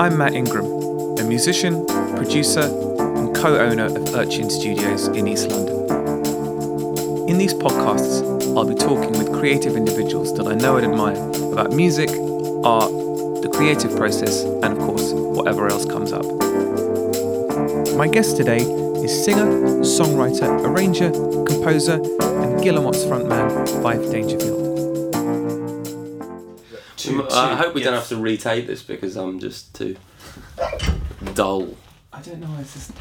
I'm Matt Ingram, a musician, producer, and co owner of Urchin Studios in East London. In these podcasts, I'll be talking with creative individuals that I know and admire about music, art, the creative process, and of course, whatever else comes up. My guest today is singer, songwriter, arranger, composer, and Guillemots frontman, Fyfe Dangerfield. I hope we don't have to retake this because I'm just too dull. I don't know. It's just,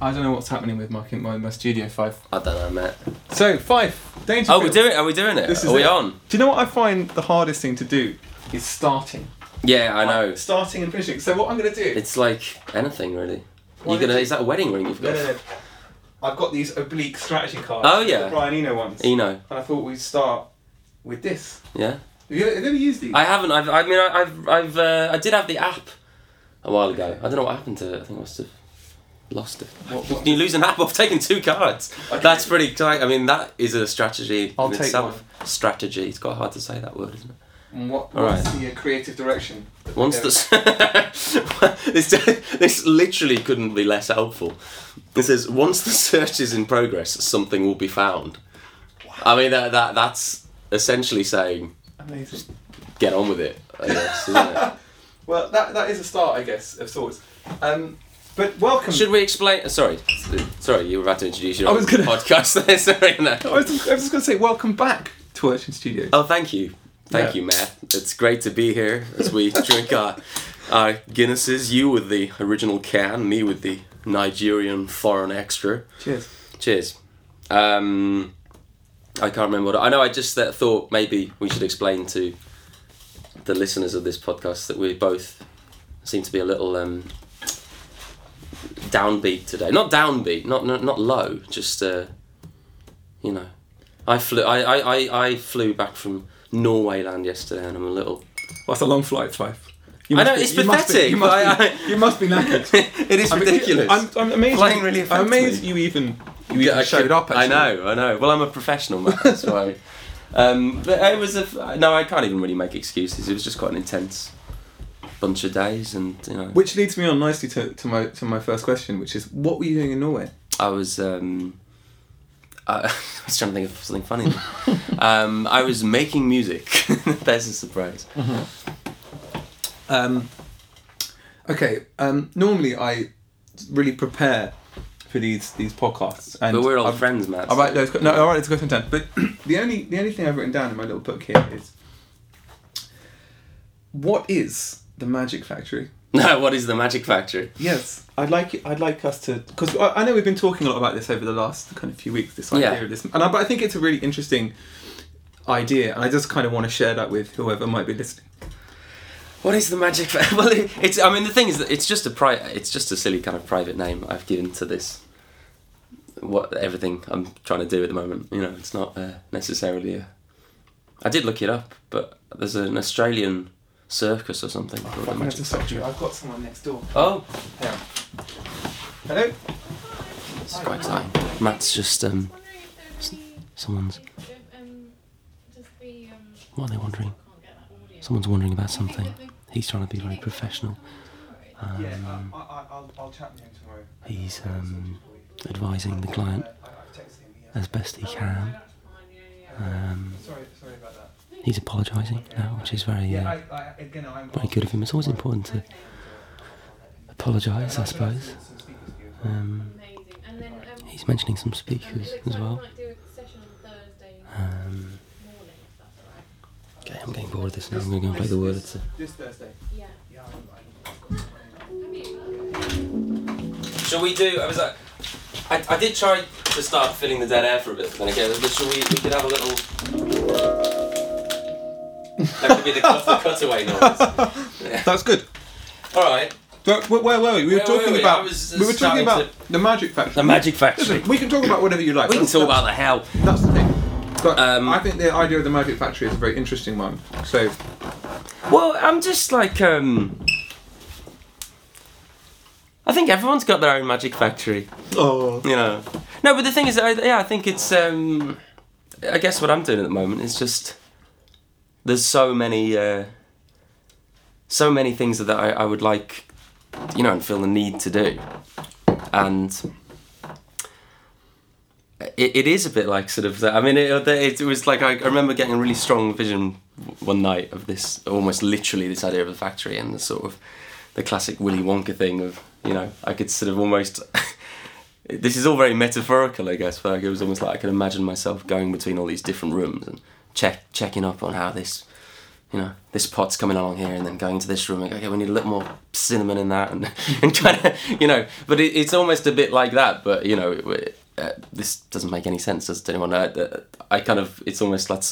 I don't know what's happening with my my, my studio five. I don't know, Matt. So Fyfe Dangerfield. Oh, we doing? Are we doing it? This is Are we it. on? Do you know what I find the hardest thing to do is starting. Yeah, I know. Starting and finishing. So what I'm going to do? It's like anything really. Why You gonna? did Is that a wedding ring you've no, got? no, no. I've got these oblique strategy cards. Oh, yeah. The Brian Eno ones. Eno. And I thought we'd start with this. Yeah. Have you, have you ever used these? I haven't. I've. I mean, I, I've. I've. Uh, I did have the app a while ago. I don't know what happened to it. I think I must have lost it. What- what- You lose an app of taking two cards. Okay. That's pretty tight. I mean, that is a strategy I'll in take itself. Strategy. It's quite hard to say that word, isn't it? And what, All what's right. the uh, creative direction? Once going? the this, this literally couldn't be less helpful. It says once the search is in progress, something will be found. I mean that that that's essentially saying Amazing. get on with it. I guess, isn't it? Well, that, that is a start, I guess, of sorts. Um, but welcome. Should we explain? Sorry, sorry, you were about to introduce your I was gonna- podcast. there, sorry, no. I was just, I was just going to say welcome back to Urchin Studios. Oh, thank you, thank Yeah. you, Matt. It's great to be here as we drink our, our Guinnesses. You with the original can, me with the Nigerian foreign extra. Cheers. Cheers. Um, I can't remember what I know. I just uh, thought maybe we should explain to the listeners of this podcast that we both seem to be a little um, downbeat today. Not downbeat, not not, not low. Just uh, you know, I flew. I, I, I, I flew back from Norway land yesterday, and I'm a little. Well, it's a long flight, Fyfe. You I know, be- it's you must be- pathetic, You must, be, I- you must be knackered. it is I mean, ridiculous. I'm, I'm amazed. Flying really I'm amazed me. you even you Yeah, showed could- up. Actually. I know, I know. Well, I'm a professional man, that's why. Um, but it was a f- no. I can't even really make excuses. It was just quite an intense bunch of days, and you know, Which leads me on nicely to, to my to my first question, which is what were you doing in Norway? I was. Um, I, I was trying to think of something funny. um, I was making music. There's a surprise. Um, okay. Um, normally, I really prepare for these these podcasts, and But we're all I've- friends, Matt. All right, so- those. No, write it to go. But the only the only thing I've written down in my little book here is what is the Magic Factory? No, what is the Magic Factory? Yes, I'd like I'd like us to because I, I know we've been talking a lot about this over the last kind of few weeks. This idea Yeah. of this, and I, but I think it's a really interesting idea, and I just kind of want to share that with whoever might be listening. What is the Magic Factory? Well, it, it's. I mean, the thing is that it's just a pri- It's just a silly kind of private name I've given to this. What everything I'm trying to do at the moment. You know, it's not uh, necessarily a. I did look it up, but there's an Australian circus or something called the Magic Factory. I've got someone next door. Oh, Hang on. Hello. it's quite exciting. Matt's just um. s- Someone's. What are they wondering? Someone's wondering about something. He's trying to be very professional. Um, yeah, I, I, I'll, I'll chat with him tomorrow. he's um, advising the client I've texted him. as best he can. Um, Sorry, sorry about that. he's apologising now, which is very, uh, I, I, again, I'm very good of him. It's always important to apologise, I suppose. Um, Amazing. And then um, he's mentioning some speakers as well. we might do a session on Thursday Um, morning, if that's alright. Okay, I'm getting bored of this now. I'm going to go and play the word. It's This Thursday. Yeah. Yeah, I'm, Have you? Shall we do? I was like, I, I did try to start filling the dead air for a bit, but then again, but shall we? We could have a little. That could be the, cut, the cutaway noise. Yeah. That's good. All right, But where, where were we? We were Where were talking we? about. I was, we were talking about the Magic Factory. the Magic Factory. Listen, we can talk about whatever you like. We can That's- talk that's- about the hell. That's the thing. But Um, I think the idea of the Magic Factory is a very interesting one. So Well, I'm just like um. I think everyone's got their own magic factory. oh, you know. No, but the thing is, I, yeah, I think it's. Um, I guess what I'm doing at the moment is just. There's so many. Uh, so many things that I, I would like you know, and feel the need to do. And it, it is a bit like sort of that. I mean, it, it, was like I, remember getting a really strong vision one night of this, almost literally this idea of the factory and the sort of the classic Willy Wonka thing of you know I could sort of almost. this is all very metaphorical, I guess, but it was almost like I could imagine myself going between all these different rooms and check checking up on how this you know, this pot's coming along here, and then going to this room, and go, okay, we need a little more cinnamon in that, and, and trying to, you know, but it, it's almost a bit like that, but you know, it, uh, this doesn't make any sense, does it anyone? Uh, I kind of, it's almost like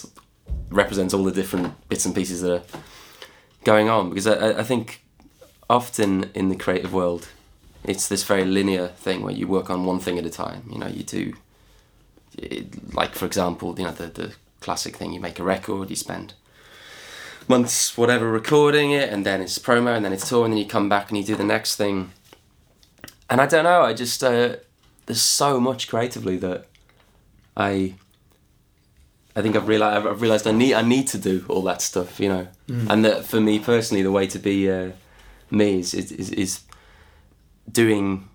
represents all the different bits and pieces that are going on, because I, I think often in the creative world, it's this very linear thing where you work on one thing at a time. You know, you do, it, like for example, you know, the the classic thing, you make a record, you spend months, whatever, recording it, and then it's promo, and then it's tour, and then you come back and you do the next thing. And I don't know, I just uh, there's so much creatively that I I think I've realized I've realized I need I need to do all that stuff, you know, Mm. and that for me personally, the way to be uh, me is, is is doing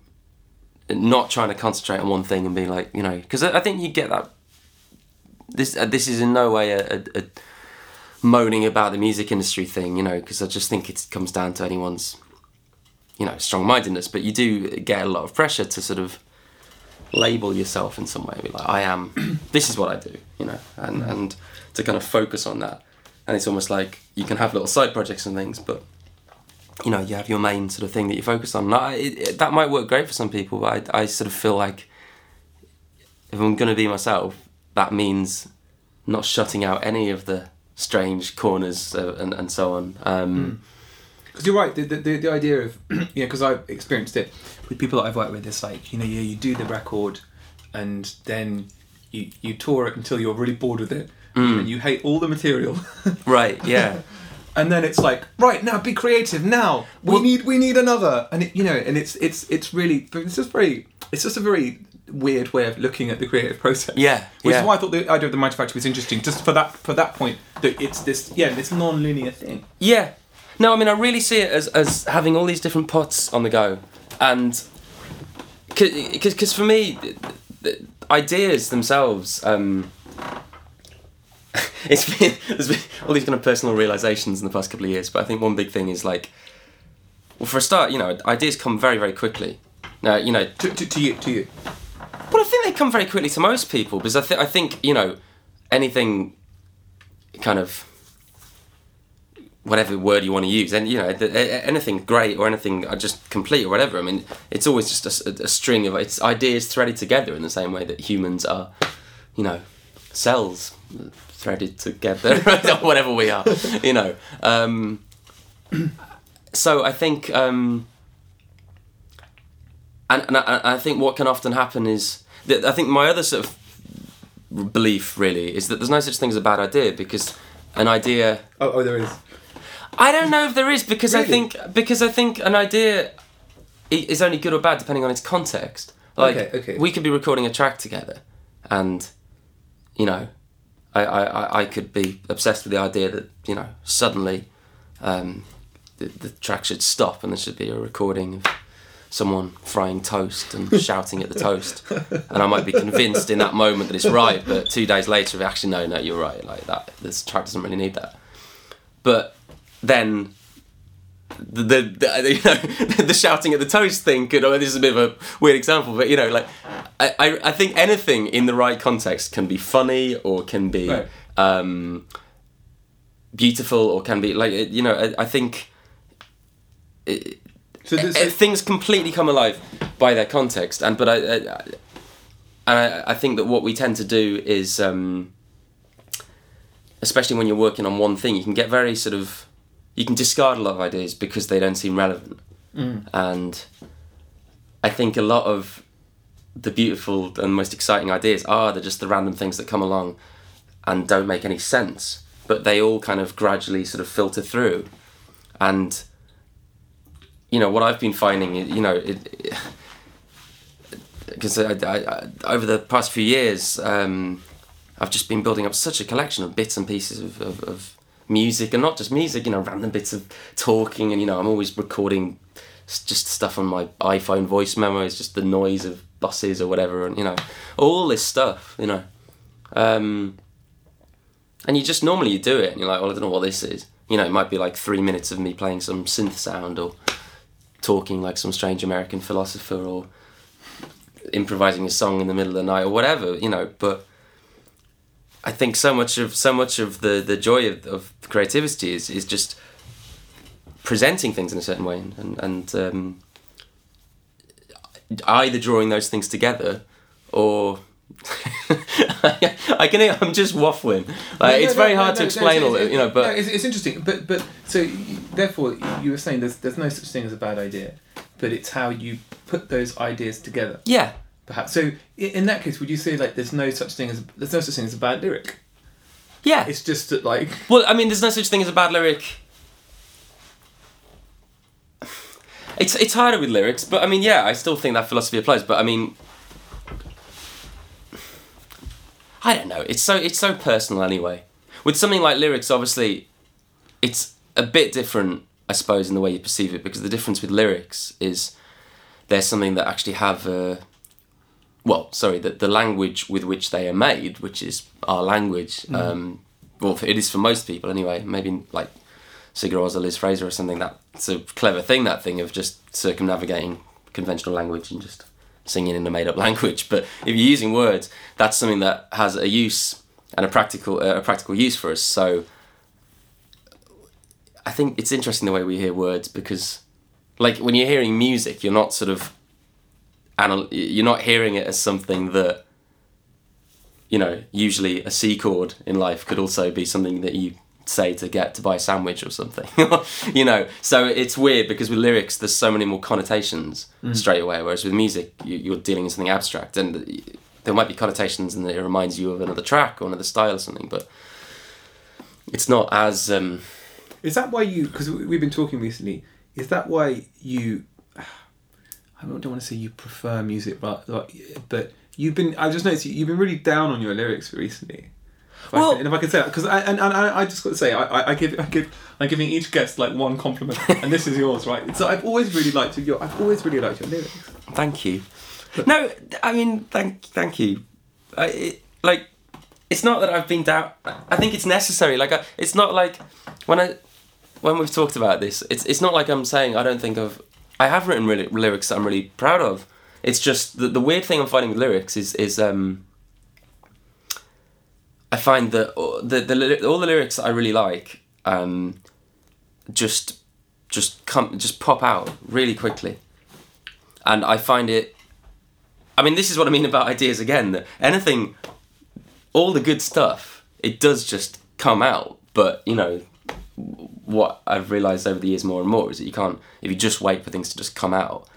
not trying to concentrate on one thing and be like you know because I, I think you get that this uh, this is in no way a, a, a moaning about the music industry thing you know because I just think it comes down to anyone's you know strong mindedness but you do get a lot of pressure to sort of label yourself in some way be like I am this is what I do you know? And and to kind of focus on that. And it's almost like you can have little side projects and things but you know you have your main sort of thing that you focus on. I, it, that might work great for some people, but I, I sort of feel like if I'm going to be myself, that means not shutting out any of the strange corners uh, and and so on. Um, Because you're right, the, the, the, the idea of, you know, because I've experienced it with people that I've worked with, it's like, you know, you, you do the record and then you, you tour it until you're really bored with it and mm. you hate all the material. Right? Yeah. and then it's like, right, now be creative, now we Well- need we need another. And, it, you know, and it's, it's, it's really, it's just very, it's just a very weird way of looking at the creative process. Yeah, Which yeah. is why I thought the idea of the Factory was interesting, just for that, for that point, that it's this, yeah, this non-linear thing. Yeah. No, I mean, I really see it as, as having all these different pots on the go. And because for me, th- th- ideas themselves, um, it's been, there's been all these kind of personal realizations in the past couple of years. But I think one big thing is like, well, for a start, you know, ideas come very, very quickly. Now, you know, To, to, to you, to you. well, I think they come very quickly to most people because I, th- I think you know anything kind of whatever word you want to use, and you know anything great or anything uh, just complete or whatever. I mean, it's always just a string of it's ideas threaded together in the same way that humans are, you know, cells threaded together, or whatever we are, you know. Um, so I think. Um, and, and I, I think what can often happen is that I think my other sort of belief really is that there's no such thing as a bad idea because an idea Oh, oh, there is. I don't know if there is because I think because I think an idea is only good or bad depending on its context. Like Okay, okay. we could be recording a track together, and you know, I, I, I- could be obsessed with the idea that you know suddenly um, the, the track should stop and there should be a recording of someone frying toast and shouting at the toast, and I might be convinced in that moment that it's right, but two days later, actually no, no, you're right, like that, this track doesn't really need that. But then the, the, the you know the shouting at the toast thing could. Mean, this is a bit of a weird example, but you know, like I, I, I think anything in the right context can be funny or can be Right. um, beautiful or can be like you know. I, I think it, So, this, uh, things completely come alive by their context, and but I, I, I- and I, I think that what we tend to do is, um, especially when you're working on one thing, you can get very sort of, you can discard a lot of ideas because they don't seem relevant, and I think a lot of the beautiful and most exciting ideas are they're just the random things that come along and don't make any sense, but they all kind of gradually sort of filter through, and you know what I've been finding, you know, it because I, I, I, over the past few years, um, I've just been building up such a collection of bits and pieces of, of, of music, and not just music, you know, random bits of talking, and you know, I'm always recording just stuff on my iPhone voice memos, just the noise of buses or whatever, and you know, all this stuff, you know. Um, and you just normally you do it, and you're like, well, I don't know what this is. You know, it might be like three minutes of me playing some synth sound or talking like some strange American philosopher or improvising a song in the middle of the night or whatever, you know. But I think so much of so much of the the joy of, of creativity is is just presenting things in a certain way and and, um, either drawing those things together or I can I'm just waffling. Like, it's very hard to explain all it, you know. no, But it's, it's interesting. But but so therefore you were saying there's there's no such thing as a bad idea, but it's how you put those ideas together. yeah, Perhaps so. In that case, would you say like there's no such thing as there's no such thing as a bad lyric? yeah. It's just that like Well, I mean, there's no such thing as a bad lyric. It's it's harder with lyrics, but I mean, yeah, I still think that philosophy applies. But I mean, I don't know. It's so it's so personal anyway. With something like lyrics, obviously, it's a bit different, I suppose, in the way you perceive it, because the difference with lyrics is there's something that actually have a well, sorry, the, the language with which they are made, which is our language, um, well, it is for most people anyway, maybe like Sigur Rós Liz Fraser or something, that's a clever thing, that thing of just circumnavigating conventional language and just singing in a made up language. But if you're using words, that's something that has a use and a practical, uh, a practical use for us. So I think it's interesting the way we hear words because, like, when you're hearing music, you're not sort of anal- you're not hearing it as something that you know usually a c chord in life could also be something that you say to get to buy a sandwich or something you know so it's weird because with lyrics there's so many more connotations straight away whereas with music you, you're dealing with something abstract and there might be connotations and it reminds you of another track or another style or something but it's not as um Is that why you? Because we've been talking recently. Is that why you? I don't want to say you prefer music, but like, but you've been. I've just noticed you- you've been really down on your lyrics recently. If Well- can- and if I can say that, because I and, and I, I just got to say, I, I, I give I give I'm giving each guest like one compliment, and this is yours, right? So I've always really liked your. I've always really liked your lyrics. Thank you. No, I mean, thank, thank you. I, it, like, it's not that I've been down. I think it's necessary. Like, I, it's not like when I, when we've talked about this, it's it's not like I'm saying I don't think of. I have written really, lyrics that I'm really proud of. It's just the, the weird thing I'm finding with lyrics is is um. I find that all the, the all the lyrics that I really like, um, just just come just pop out really quickly and I find it. I mean, this is what I mean about ideas again. That anything, all the good stuff, it does just come out. But you know, what I've realised over the years more and more is that you can't. If you just wait for things to just come out,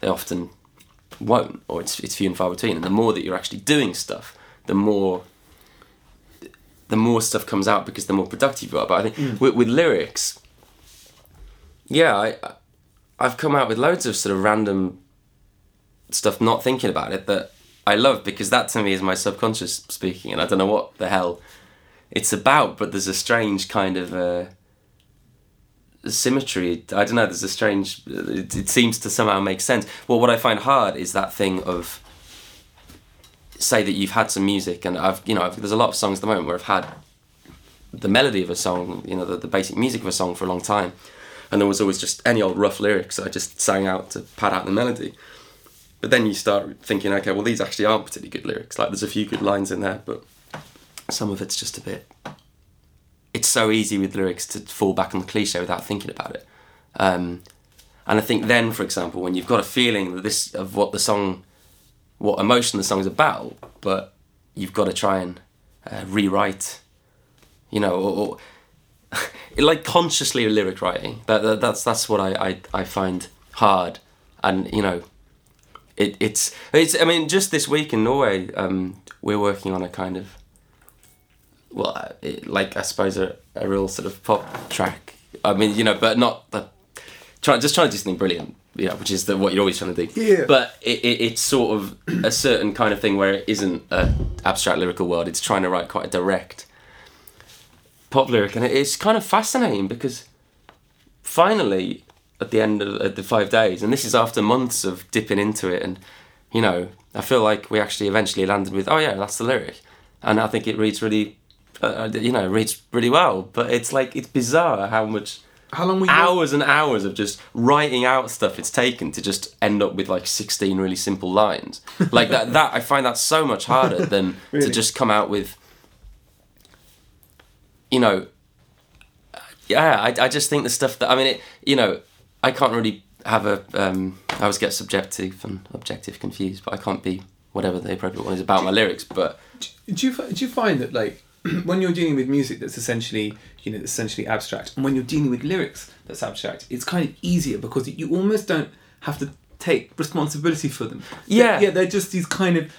they often won't, or it's it's few and far between. And the more that you're actually doing stuff, the more the more stuff comes out because the more productive you are. But I think mm. with, with lyrics, yeah, I I've come out with loads of sort of random stuff, not thinking about it, that I love because that to me is my subconscious speaking, and I don't know what the hell it's about, but there's a strange kind of uh, symmetry. I don't know. There's a strange. It, it seems to somehow make sense. Well, what I find hard is that thing of say that you've had some music, and I've you know I've, there's a lot of songs at the moment where I've had the melody of a song, you know, the, the basic music of a song for a long time, and there was always just any old rough lyrics I just sang out to pad out the melody. But then you start thinking, okay, well these actually aren't particularly good lyrics. Like there's a few good lines in there, but some of it's just a bit. It's so easy with lyrics to fall back on the cliche without thinking about it. Um, and I think then, for example, when you've got a feeling that this of what the song, what emotion the song's about, but you've got to try and uh, rewrite, you know, or, or like consciously lyric writing. That, that that's that's what I, I I find hard, and you know, it it's it's. I mean, just this week in Norway, um, we're working on a kind of, well, it, like I suppose a, a real sort of pop track. I mean, you know, but not the trying just trying to do something brilliant. You know, which is the, what you're always trying to do. Yeah. But it, it, it's sort of a certain kind of thing where it isn't a abstract lyrical world. It's trying to write quite a direct pop lyric, and it, it's kind of fascinating because finally, at the end of the five days, and this is after months of dipping into it, and you know, I feel like we actually eventually landed with, oh yeah, that's the lyric, and I think it reads really, uh, you know, reads really well. But it's like it's bizarre how much How long were you? hours and hours of just writing out stuff it's taken to just end up with like 16 really simple lines like that that i find that so much harder than Really? to just come out with you know yeah I, I just think the stuff that i mean it you know i can't really have a um i always get subjective and objective confused but i can't be whatever the appropriate one is about my lyrics but Do you do you find that like when you're dealing with music that's essentially you know essentially abstract, and when you're dealing with lyrics that's abstract, it's kind of easier because you almost don't have to take responsibility for them. Yeah. yeah, they're just these kind of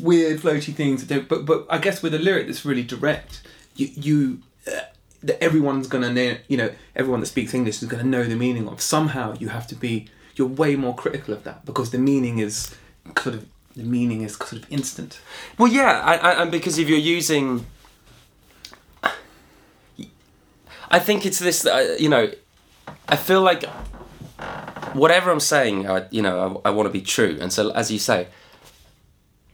weird floaty things that don't. But but I guess with a lyric that's really direct, you you. Uh, that everyone's gonna know, you know, everyone that speaks English is gonna know the meaning of. Somehow you have to be, you're way more critical of that because the meaning is sort of, the meaning is sort of instant. Well, yeah, I, I, and because if you're using, I think it's this. Uh, you know, I feel like whatever I'm saying, I, you know, I, I want to be true. And so, as you say,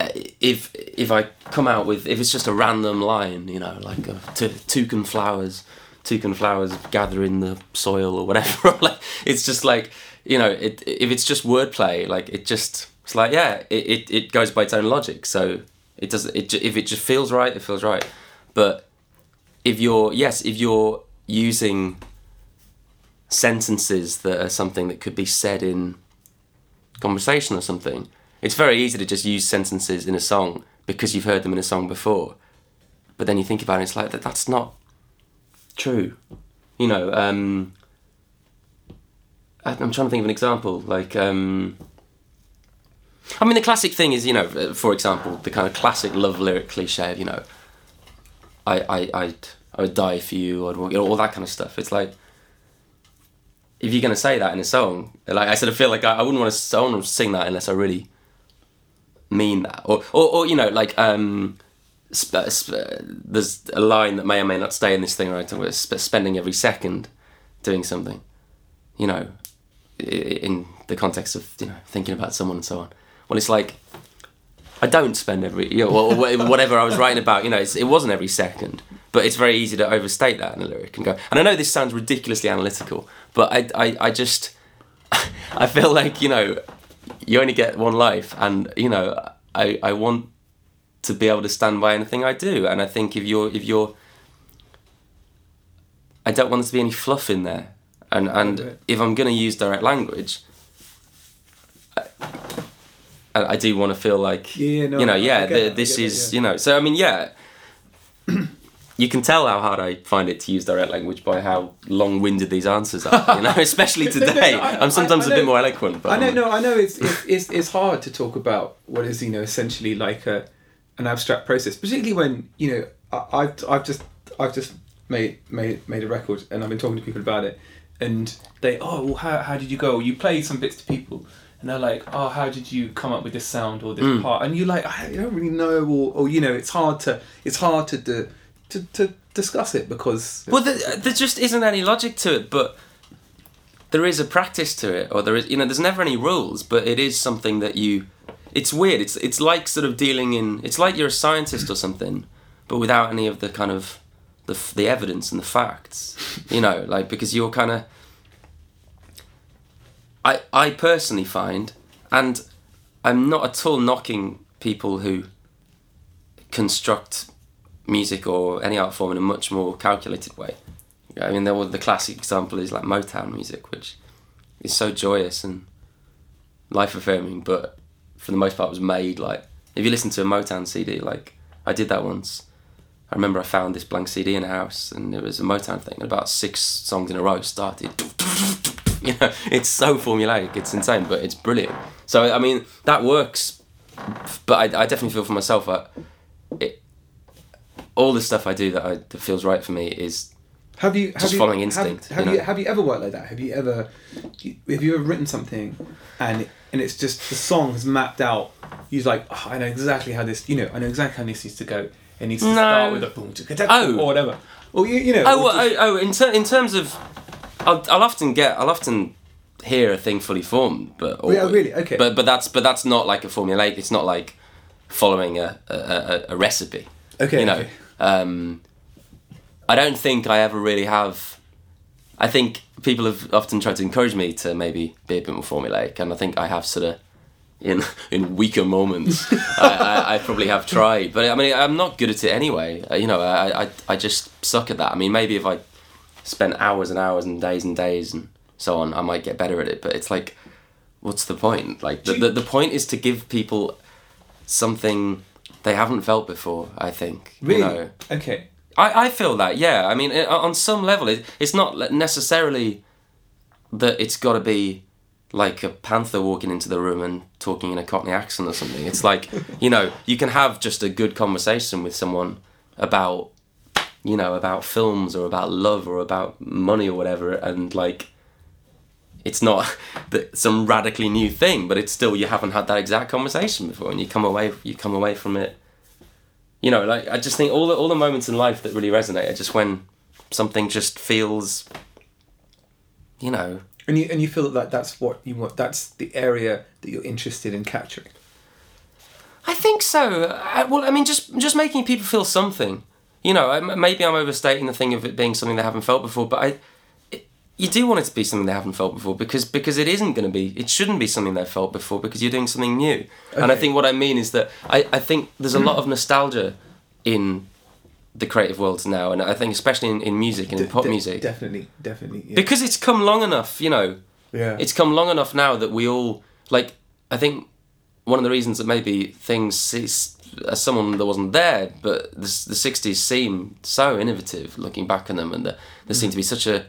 uh, if if I come out with if it's just a random line, you know, like uh, t- toucan flowers, toucan flowers gather in the soil or whatever, like it's just like you know, it if it's just wordplay, like it just it's like yeah, it, it, it goes by its own logic. So it does it if it just feels right, it feels right. But if you're yes, if you're using sentences that are something that could be said in conversation or something, it's very easy to just use sentences in a song because you've heard them in a song before. But then you think about it, it's like that. That's not true. You know. Um, I'm trying to think of an example. Like, um, I mean, the classic thing is, you know, for example, the kind of classic love lyric cliche of, you know, I, I, I'd, I would die for you, or you know, all that kind of stuff. It's like, if you're gonna say that in a song, like I sort of feel like I, I wouldn't want to, sing that unless I really mean that, or, or, or you know, like, um, sp- sp- there's a line that may or may not stay in this thing, right? It's sp- spending every second doing something, you know, in the context of you know thinking about someone and so on. Well, it's like I don't spend every you know whatever I was writing about. You know, it wasn't every second, but it's very easy to overstate that in a lyric and go. And I know this sounds ridiculously analytical, but I I, I just I feel like you know you only get one life, and you know I I want to be able to stand by anything I do, and I think if you're if you're I don't want there to be any fluff in there, and and if I'm going to use direct language, I, I do want to feel like Yeah, no, you know, yeah, the, this is yeah. you know. So I mean, yeah, you can tell how hard I find it to use direct language by how long-winded these answers are. You know, especially No, no, today. I- I'm sometimes I- I a bit know- more eloquent, but I know, I'm- no, I know. It's, it's it's it's hard to talk about what is you know essentially like a an abstract process, particularly when you know I, I've I've just I've just made made made a record and I've been talking to people about it, and they oh well how how did you go? You played some bits to people. And they're like, "Oh, how did you come up with this sound or this Mm. part?" And you're like, "I don't really know," or, or you know, it's hard to it's hard to do, to to discuss it because Well, there, there just isn't any logic to it, but there is a practice to it, or there is, you know, there's never any rules, but it is something that you. It's weird. It's it's like sort of dealing in. It's like you're a scientist or something, but without any of the kind of the the evidence and the facts. You know, like because you're kind of. I I personally find, and I'm not at all knocking people who construct music or any art form in a much more calculated way. I mean, the classic example is like Motown music, which is so joyous and life affirming, but for the most part was made like if you listen to a Motown CD, like I did that once. I remember I found this blank CD in a house, and it was a Motown thing. And about six songs in a row started. You know, it's so formulaic. It's insane, but it's brilliant. So I mean, that works. But I, I definitely feel for myself that it, all the stuff I do that, I, that feels right for me is Have you have Just you, following have- instinct, Have, you you, know? have you ever worked like that? Have you ever have you ever written something and and it's just the song has mapped out. You're like, oh, I know exactly how this. You know, I know exactly how this needs to go. It needs to No. start with a boom, chicka, Oh. or whatever. Or you, you know. Oh, well, just- oh, oh in, ter- in terms of, I'll, I'll often get, I'll often hear a thing fully formed, but Oh, yeah, really? Okay. But but that's but that's not like a formulaic. It's not like following a a, a, a recipe. Okay, You know, okay. Um, I don't think I ever really have. I think people have often tried to encourage me to maybe be a bit more formulaic, and I think I have sort of. In, in weaker moments, I, I, I probably have tried, but I mean I'm not good at it anyway. Uh, You know, I, I I just suck at that. I mean, maybe if I spent hours and hours and days and days and so on, I might get better at it. But it's like, what's the point? Like the, the, the point is to give people something they haven't felt before. I think. Really? You know? Okay. I, I feel that. Yeah. I mean, it, on some level, it, it's not necessarily that it's got to be like a panther walking into the room and talking in a Cockney accent or something. It's like you know you can have just a good conversation with someone about you know about films or about love or about money or whatever, and like it's not that some radically new thing, but it's still you haven't had that exact conversation before, and you come away you come away from it. You know, like I just think all the all the moments in life that really resonate are just when something just feels, you know, And you and you feel that that's what you want. That's the area that you're interested in capturing. I think so. I, well, I mean, just just making people feel something. You know, maybe I'm overstating the thing of it being something they haven't felt before, but I, you do want it to be something they haven't felt before because because it isn't going to be. It shouldn't be something they've felt before because you're doing something new. And I think what I mean is that I, I think there's a lot of nostalgia in the creative worlds now, and I think especially in, in music and in pop de- music Definitely, definitely. Yeah. because it's come long enough. You know, yeah. it's come long enough now that we all like i think one of the reasons that maybe things as someone that wasn't there but the, the 60s seem so innovative looking back on them and the, there seemed to be such a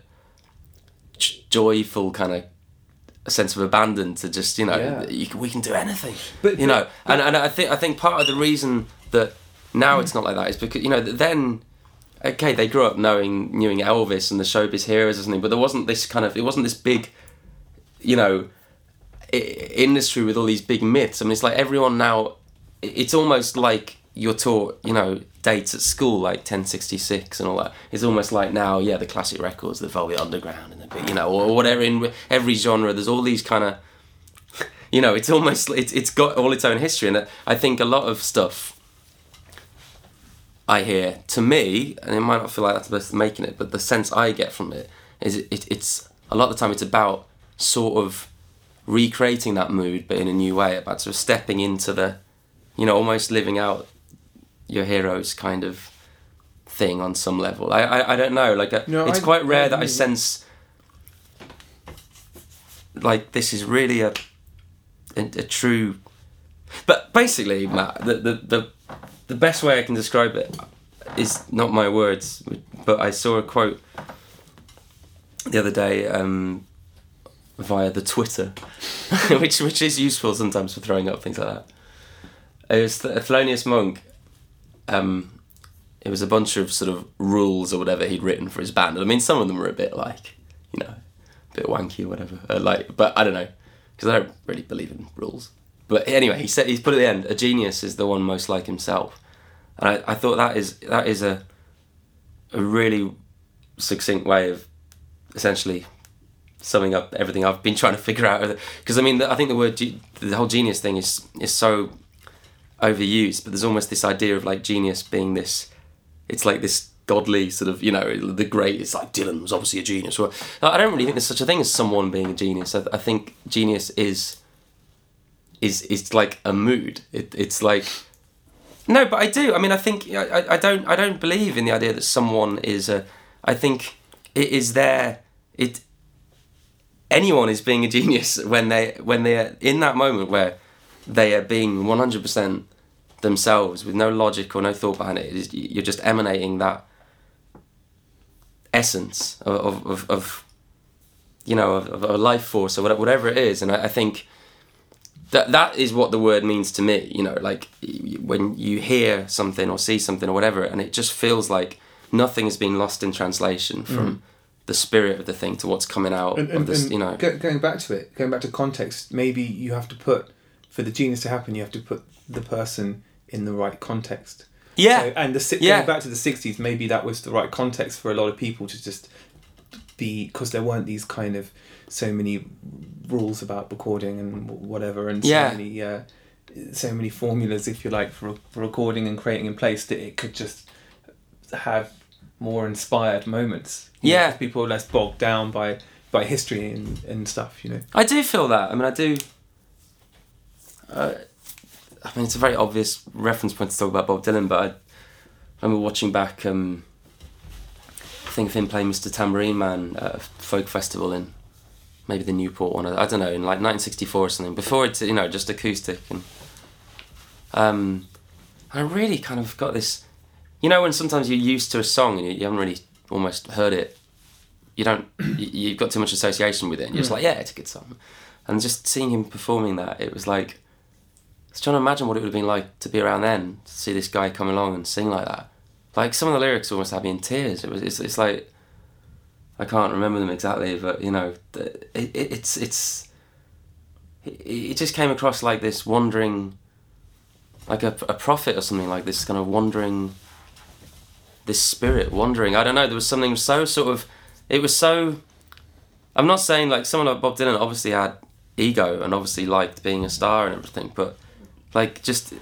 joyful kind of sense of abandon to just you know Yeah. you can, we can do anything But- you know but- and, and i think i think part of the reason that now it's not like that is because you know then okay, they grew up knowing knowing Elvis and the showbiz heroes or something, but there wasn't this kind of it wasn't this big, you know, industry with all these big myths. I mean, it's like everyone now. It's almost like you're taught, you know, dates at school like 1066 and all that. It's almost like now, yeah, the classic records, the Velvet Underground, and the you know, or whatever. In every genre, there's all these kind of, you know, it's almost it's it's got all its own history, and I think a lot of stuff I hear to me, and it might not feel like that's the best making it, but the sense I get from it is it, it, it's a lot of the time it's about sort of recreating that mood, but in a new way, about sort of stepping into the, you know, almost living out your hero's kind of thing on some level. I I, I don't know, like a, No, it's I- quite rare I that I sense like this is really a a, a true. But basically, Matt, the, the the the best way I can describe it is not my words, but I saw a quote the other day um, via the Twitter, which which is useful sometimes for throwing up things like that. It was Th- Thelonious Monk. Um, it was a bunch of sort of rules or whatever he'd written for his band. I mean, some of them were a bit like, you know, a bit wanky or whatever. Uh, like, but I don't know because I don't really believe in rules. But anyway, he said he's put at the end, a genius is the one most like himself, and I, I thought that is that is a a really succinct way of essentially summing up everything I've been trying to figure out. Because I mean, I think the word the whole genius thing is is so overused, but there's almost this idea of like genius being this. It's like this godly sort of you know the great. It's like Dylan was obviously a genius. Well, I don't really think there's such a thing as someone being a genius. I, I think genius is is is like a mood. It, it's like no, but I do. I mean, I think I, I- don't. I don't believe in the idea that someone is a. I think it is there. It. Anyone is being a genius when they when they are in that moment where they are being one hundred percent themselves with no logic or no thought behind it. it is, you're just emanating that essence of of, of, you know of, a life force or whatever, it is, and I, I think that that is what the word means to me you know like when you hear something or see something or whatever and it just feels like nothing has been lost in translation from the spirit of the thing to what's coming out Mm. and, of this you know go, going back to it, going back to context, maybe you have to put for the genius to happen, you have to put the person in the right context. yeah So, and the Yeah. going back to the sixties, maybe that was the right context for a lot of people to just be because there weren't these kind of so many rules about recording and whatever, and so Yeah. many uh, so many formulas, if you like, for, for recording and creating in place that it could just have more inspired moments. yeah, know, people are less bogged down by by history and, and stuff. You know. I do feel that. I mean, I do. Uh, I mean, it's a very obvious reference point to talk about Bob Dylan, but I remember watching back. Um, I think of him playing Mr. Tambourine Man at a folk festival in maybe the Newport one. I don't know, in like 1964 or something. Before it's you know just acoustic and. Um, I really kind of got this. You know, when sometimes you're used to a song and you, you haven't really almost heard it you don't you, you've got too much association with it and you're just Mm. like yeah it's a good song and just seeing him performing that it was like was trying to imagine what it would have been like to be around then to see this guy come along and sing like that. Like some of the lyrics almost had me in tears. It was it's, it's like I can't remember them exactly but you know it, it, it's it's it, it just came across like this wandering like a, a prophet or something like this kind of wandering this spirit wandering. I don't know there was something so sort of it was so I'm not saying like someone like Bob Dylan obviously had ego and obviously liked being a star and everything but like just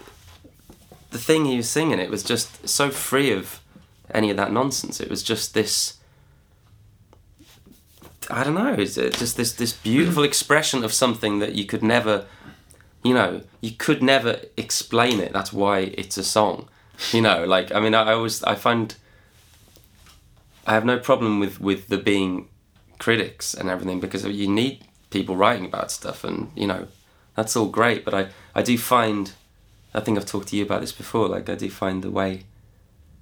the thing he was singing it was just so free of any of that nonsense. It was just this I don't know it's uh, just this this beautiful expression of something that you could never you know you could never explain it. That's why it's a song you know like I mean I, I always I find I have no problem with with the being critics and everything because you need people writing about stuff and you know that's all great but I I do find I think I've talked to you about this before like I do find the way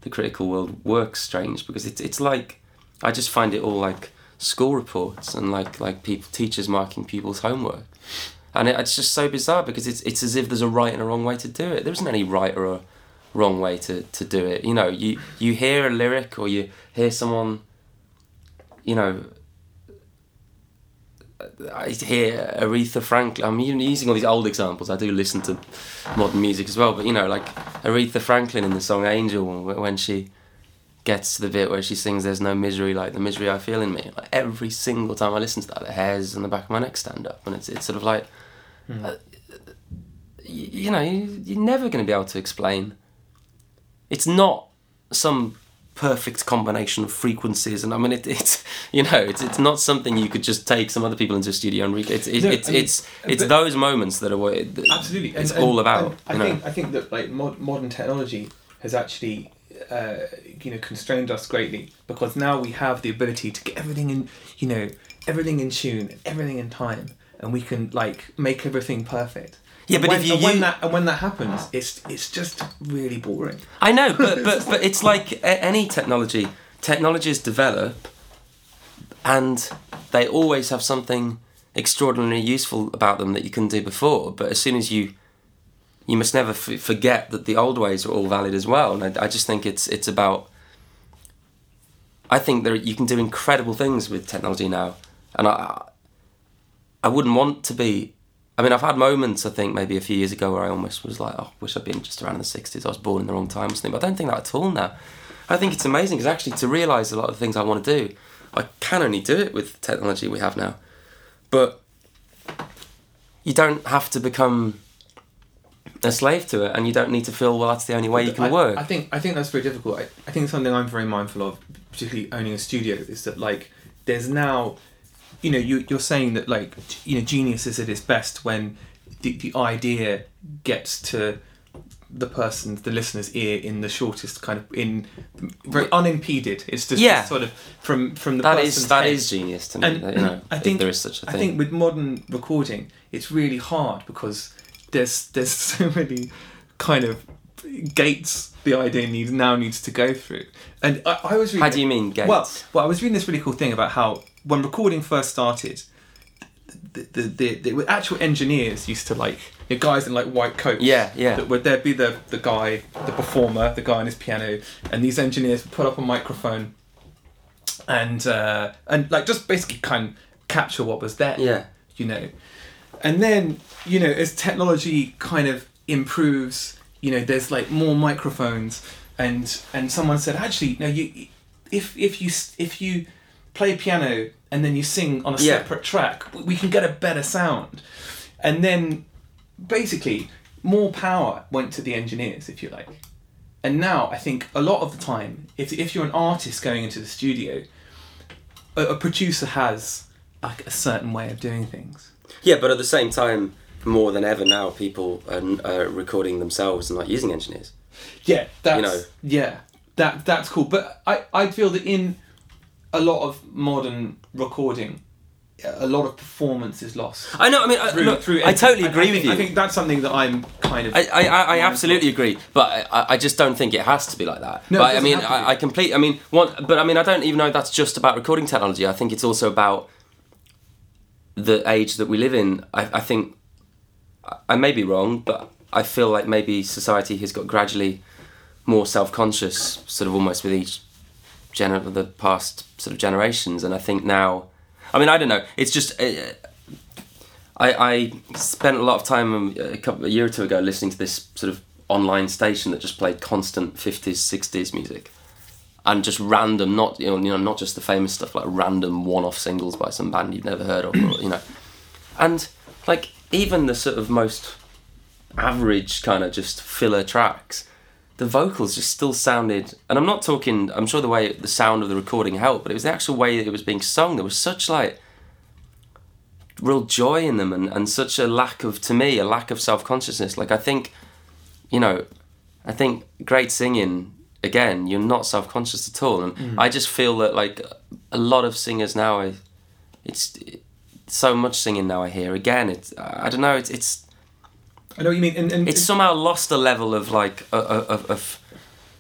the critical world works strange because it's it's like I just find it all like school reports and like like people teachers marking people's homework. And it, it's just so bizarre because it's it's as if there's a right and a wrong way to do it. There isn't any right or a wrong way to, to do it. You know you you hear a lyric or you hear someone you know I hear Aretha Franklin. I'm using all these old examples. I do listen to modern music as well, but you know, like Aretha Franklin in the song "Angel" when she gets to the bit where she sings "There's no misery like the misery I feel in me." Like every single time I listen to that, the hairs on the back of my neck stand up, and it's it's sort of like, uh, y- you know, you, you're never going to be able to explain. It's not some perfect combination of frequencies, and I mean, it, it's you know, it's it's not something you could just take some other people into a studio and read. It's it, No, it's I mean, it's it's those moments that are what it, Absolutely, it's all about. I you know. think I think that like mod- modern technology has actually uh, you know constrained us greatly because now we have the ability to get everything in you know everything in tune, everything in time, and we can like make everything perfect. Yeah, but when, if you and when that and when that happens, it's it's just really boring. I know, but but but it's like any technology. Technologies develop, and they always have something extraordinarily useful about them that you couldn't do before. But as soon as you, you must never f- forget that the old ways are all valid as well. And I, I just think it's it's about. I think that you can do incredible things with technology now, and I, I wouldn't want to be. I mean, I've had moments. I think maybe a few years ago where I almost was like, "Oh, wish I'd been just around in the '60s. I was born in the wrong time or something." But I don't think that at all now. I think it's amazing because actually to realise a lot of the things I want to do, I can only do it with the technology we have now. But you don't have to become a slave to it, and you don't need to feel well. That's the only way you can I, work. I think I think that's very difficult. I, I think something I'm very mindful of, particularly owning a studio, is that like there's now, you know, you you're saying that like you know genius is at its best when the the idea gets to the person's the listener's ear in the shortest kind of in very unimpeded. It's just Yeah. sort of from from the that person's is that is genius to me. And you know, I think there is such a thing. I think with modern recording, it's really hard because there's there's so many kind of gates the idea needs now needs to go through. And I, I was reading. How do you mean gates? Well, well, I was reading this really cool thing about how when recording first started, the the, the, the actual engineers used to like the guys in like white coats. Yeah, yeah. That would there be the the guy, the performer, the guy on his piano, and these engineers would put up a microphone, and uh, and like just basically kind of capture what was there. Yeah. You know, and then you know as technology kind of improves, you know, there's like more microphones, and and someone said actually no you if if you if you play piano and then you sing on a Yeah. separate track, we can get a better sound. And then basically more power went to the engineers, if you like. And now I think a lot of the time, if if you're an artist going into the studio, a, a producer has like a certain way of doing things. Yeah, but at the same time, more than ever now, people are uh, recording themselves and not using engineers. Yeah, that's know. yeah, that that's cool. But I I feel that in a lot of modern recording, a lot of performance is lost. I know. I mean, I, Through, look, through I totally agree I with you. I think that's something that I'm kind of. I, I, I, absolutely agree, but I, I just don't think it has to be like that. No, but I mean, have to be. I, I complete. I mean, one, but I mean, I don't even know if that's just about recording technology. I think it's also about the age that we live in. I, I think I may be wrong, but I feel like maybe society has got gradually more self-conscious, sort of almost with each gener- the past sort of generations, and I think now. I mean, I don't know. It's just. Uh, I, I spent a lot of time um, a couple a year or two ago listening to this sort of online station that just played constant 50s 60s music and just random not you know, you know not just the famous stuff like random one-off singles by some band you've never heard of or, you know and like even the sort of most average kind of just filler tracks the vocals just still sounded and i'm not talking i'm sure the way the sound of the recording helped but it was the actual way it was being sung. There was such like real joy in them and, and such a lack of to me a lack of self-consciousness. Like i think you know i think great singing again you're not self-conscious at all. And mm. i just feel that like a lot of singers now I, it's so much singing now i hear. Again it's i don't know it's it's I know what you mean, and, and it's somehow lost a level of like uh, uh, of of,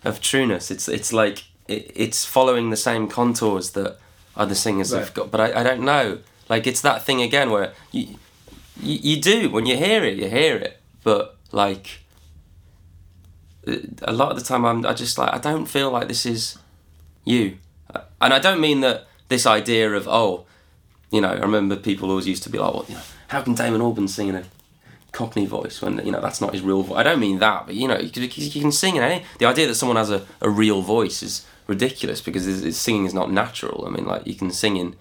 of trueness. It's it's like it, it's following the same contours that other singers have got. But I, I don't know. Like it's that thing again where you, you you do when you hear it you hear it. But like a lot of the time I'm I just like I don't feel like this is you. And I don't mean that this idea of oh you know I remember people always used to be like well you know how can Damon Albarn sing in a Cockney voice when you know that's not his real voice I don't mean that but you know you can, you can sing in any eh? the idea that someone has a, a real voice is ridiculous because his, it's, singing is not natural I mean like you can sing in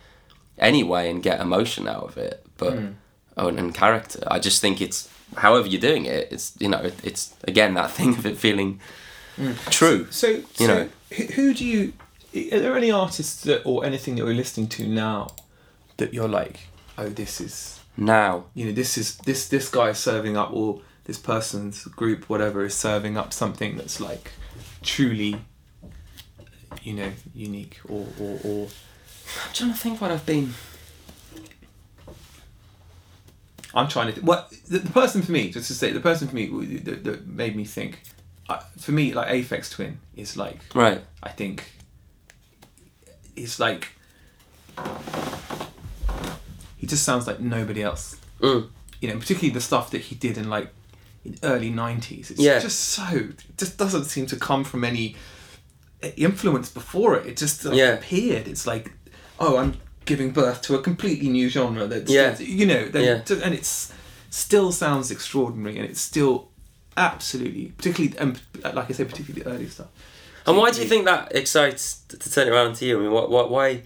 any way and get emotion out of it but hmm. oh and, and character I just think it's however you're doing it it's you know it, it's again that thing of it feeling hmm. true So, so know. who, who do you? Are there any artists that, or anything that we're listening to now that you're like, oh, this is now you know, this is this this guy is serving up, or this person's group, whatever, is serving up something that's like truly, you know, unique, or or, or I'm trying to think what I've been I'm trying to. Th- what the, the person for me, just to say, the person for me that, that made me think, uh, for me, like Aphex Twin is like right I think it's like he just sounds like nobody else. mm. You know, particularly the stuff that he did in like in early nineties. It's Yeah. just so it just doesn't seem to come from any influence before it. It just like, Yeah. appeared. It's like, oh, I'm giving birth to a completely new genre. That's Yeah. you know, that- Yeah. and it's still sounds extraordinary, and it's still absolutely, particularly, and like I said, particularly the early stuff. And why do you think that excites to turn it around to you? I mean, what, what, why,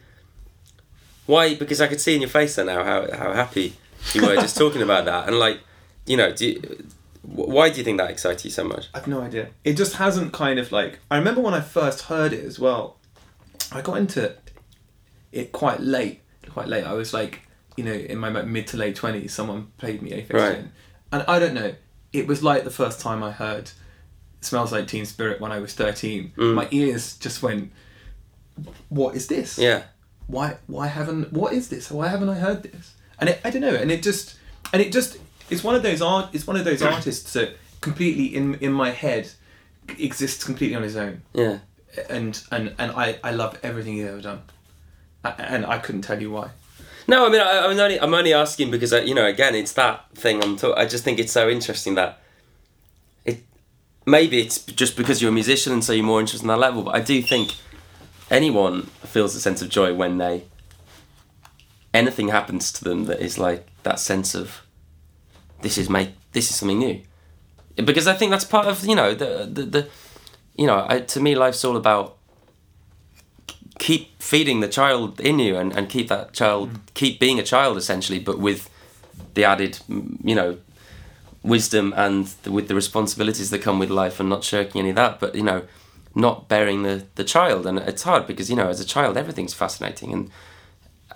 why? Because I could see in your face there now how, how happy you were just talking about that, and like, you know, do you, why do you think that excites you so much? I've no idea. It just hasn't kind of like. I remember when I first heard it as well. I got into it quite late. Quite late. I was like, you know, in my mid to late twenties. Someone played me Aphex Right. And I don't know. It was like the first time I heard "Smells Like Teen Spirit" when I was thirteen. Mm. My ears just went, "What is this? Yeah, Why? Why haven't? What is this? Why haven't I heard this?" And it, I don't know. And it just, and it just, it's one of those art. It's one of those artists that completely in in my head exists completely on his own yeah. and and and I, I love everything he's ever done, and I couldn't tell you why. No, I mean, I, I'm only I'm only asking because I, you know, again, it's that thing I'm talking. I just think it's so interesting that it maybe it's just because you're a musician and so you're more interested in that level. But I do think anyone feels a sense of joy when they anything happens to them that is like that sense of this is make this is something new. Because I think that's part of you know the the, the you know I, to me life's all about keep feeding the child in you and, and keep that child keep being a child essentially but with the added mm, you know wisdom and the, with the responsibilities that come with life and not shirking any of that. But you know not bearing the the child. And it's hard because you know as a child everything's fascinating and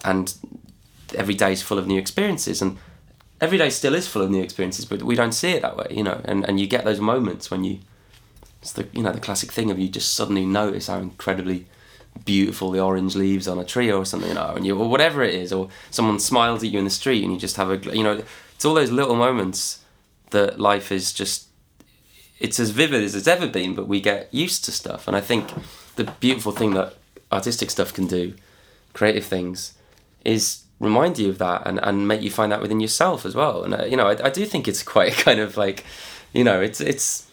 and every day is full of new experiences. And every day still is full of new experiences but we don't see it that way you know. And and you get those moments when you it's the you know the classic thing of you just suddenly notice how incredibly beautiful the orange leaves on a tree or something know and you or whatever it is or someone smiles at you in the street and you just have a you know it's all those little moments that life is just it's as vivid as it's ever been but we get used to stuff and i think the beautiful thing that artistic stuff can do creative things is remind you of that and, and make you find that within yourself as well and uh, you know I, I do think it's quite kind of like you know it's it's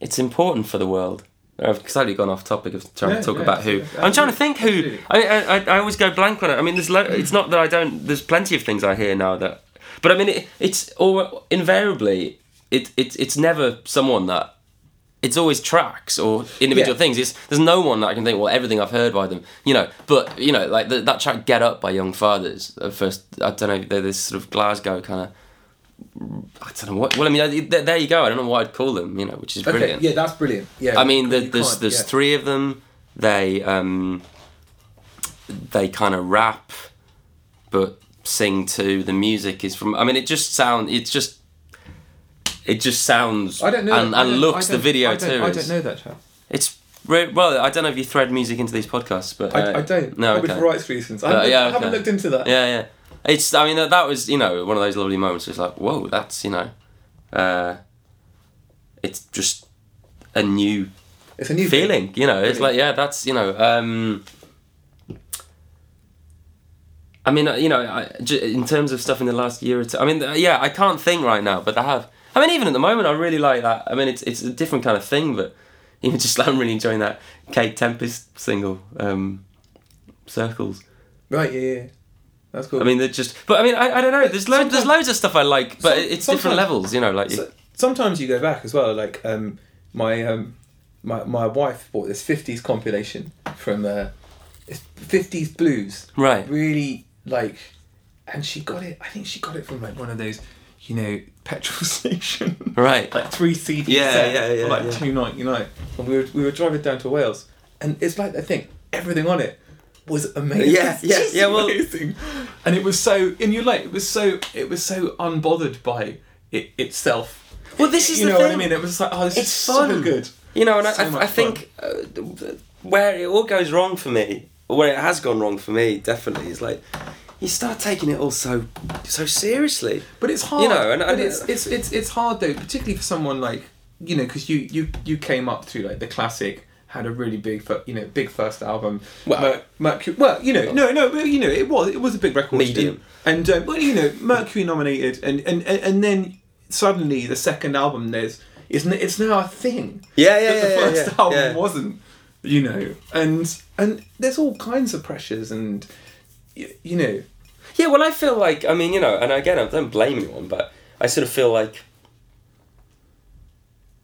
it's important for the world I've slightly gone off topic of trying Yeah, to talk yeah, about who. absolutely. I'm trying to think who. I, I I- I always go blank on it. I mean, there's lo- it's not that I don't. There's plenty of things I hear now that, but I mean, it, it's all invariably it, it it's never someone that. It's always tracks or individual Yeah. things. It's there's no one that I can think. Well, everything I've heard by them, you know. But you know, like the, that track "Get Up" by Young Fathers. At first, I don't know. They're this sort of Glasgow kind of. I don't know what. Well, I mean, there there you go. I don't know what I'd call them. You know, which is Okay, brilliant. yeah, that's brilliant. Yeah, I mean, the, there's there's yeah. three of them. They um, they kind of rap, but sing too. The music is from. I mean, it just sound. It's just. It just sounds. I don't know. And, I and don't- looks I the video I too. I don't know that. It's well. I don't know if you thread music into these podcasts, but I, uh, I don't. No, Probably okay. for rights reasons. I Uh, haven't, yeah, I haven't looked into that. Yeah, yeah. It's. I mean, that, that was you know one of those lovely moments. It's like whoa, that's you know, uh, it's just a new It's a new thing. feeling. You know, it's Brilliant. like yeah, that's you know. Um, I mean, uh, you know, I, in terms of stuff in the last year or two. I mean, uh, yeah, I can't think right now, but I have. I mean, even at the moment, I really like that. I mean, it's it's a different kind of thing, but even just I'm really enjoying that Kate Tempest single, um, Circles. Right. Yeah. Yeah. That's cool. I mean, they're just. But I mean, I, I don't know. There's lo- there's loads of stuff I like, but it's different levels. You know, like So- sometimes you go back as well. Like um, my um, my my wife bought this '50s compilation from uh, '50s blues. right. Really like, and she got it. I think she got it from like one of those, you know, petrol station. Right. like three CD Yeah, set yeah, yeah, for like yeah. two ninety nine. And we were we were driving down to Wales, and it's like I think everything on it was amazing. Yeah, yeah, yeah, well- amazing. And it was so, and you're like, it was so, it was so unbothered by it itself. Well, this is you the know what I mean. It was like, oh, this It's is so good. You know, and So I, I, I think uh, where it all goes wrong for me, or where it has gone wrong for me, definitely, is like you start taking it all so so seriously. But it's hard. You know, and- and- it's, it's it's it's hard though, particularly for someone like you know, because you you you came up through like the classic, had a really big you know big first album. Well- Mer- Mercury. Well, you know, no, no, but you know, it was it was a big record. Medium. And uh, well, you know, Mercury nominated, and and and, and then suddenly the second album there's it's it's now a thing. Yeah, yeah, that the yeah, yeah, first yeah, album wasn't. You know, and and there's all kinds of pressures, and you know, Yeah, well, I feel like I mean, you know, and again, I don't blame anyone, but I sort of feel like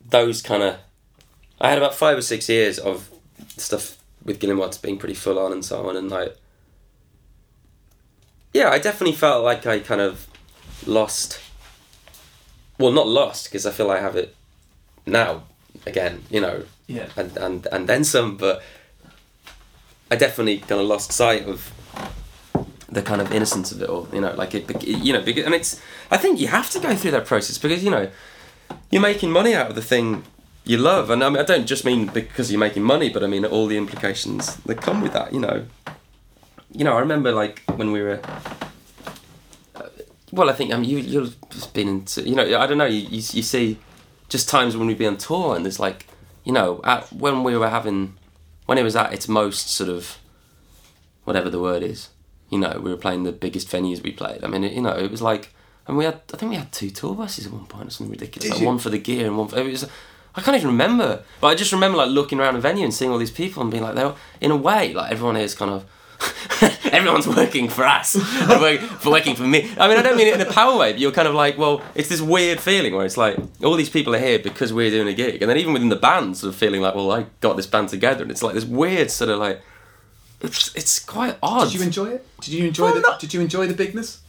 those kind of. I had about five or six years of stuff with Guillemots being pretty full on and so on, and like. Yeah, I definitely felt like I kind of lost. Well, not lost because I feel I have it now again, you know, yeah. and and and then some, but I definitely kind of lost sight of the kind of innocence of it all. You know, like it, you know, because, and it's. I think you have to go through that process because you know, you're making money out of the thing you love, and I mean, I don't just mean because you're making money, but I mean all the implications that come with that. You know, you know, I remember like when we were. uh, Well, I think I mean you you've been into you know I don't know you, you you see just times when we'd be on tour and there's like you know at, when we were having when it was at its most sort of whatever the word is you know we were playing the biggest venues we played. I mean it, you know it was like and we had I think we had two tour buses at one point or something ridiculous. Did like you? one for the gear and one for, it was I can't even remember. But I just remember like looking around a venue and seeing all these people and being like they're in a way like everyone is kind of everyone's working for us, and work- for working for me. I mean, I don't mean it in a power way, but you're kind of like, well, it's this weird feeling where it's like all these people are here because we're doing a gig, and then even within the band, sort of feeling like, well, I got this band together, and it's like this weird sort of like, it's it's quite odd. Did you enjoy it? Did you enjoy Well, the not- Did you enjoy the bigness?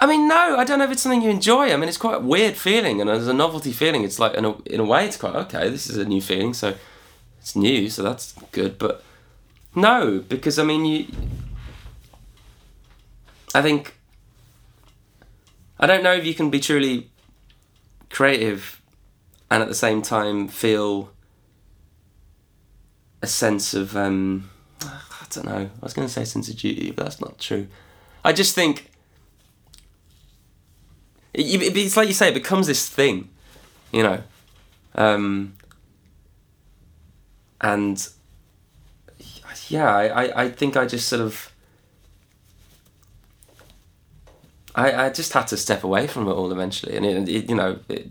I mean, no, I don't know if it's something you enjoy. I mean, it's quite a weird feeling, and as a novelty feeling, it's like in a in a way, it's quite okay. This is a new feeling, so it's new, so that's good. But no, because I mean, you. I think. I don't know if you can be truly creative, and at the same time feel a sense of um, don't know. I was going to say sense of duty, but that's not true. I just think it, it- it's like you say, it becomes this thing, you know, um, and yeah, I, I, I think I just sort of. I, I just had to step away from it all eventually, and it, it you know it,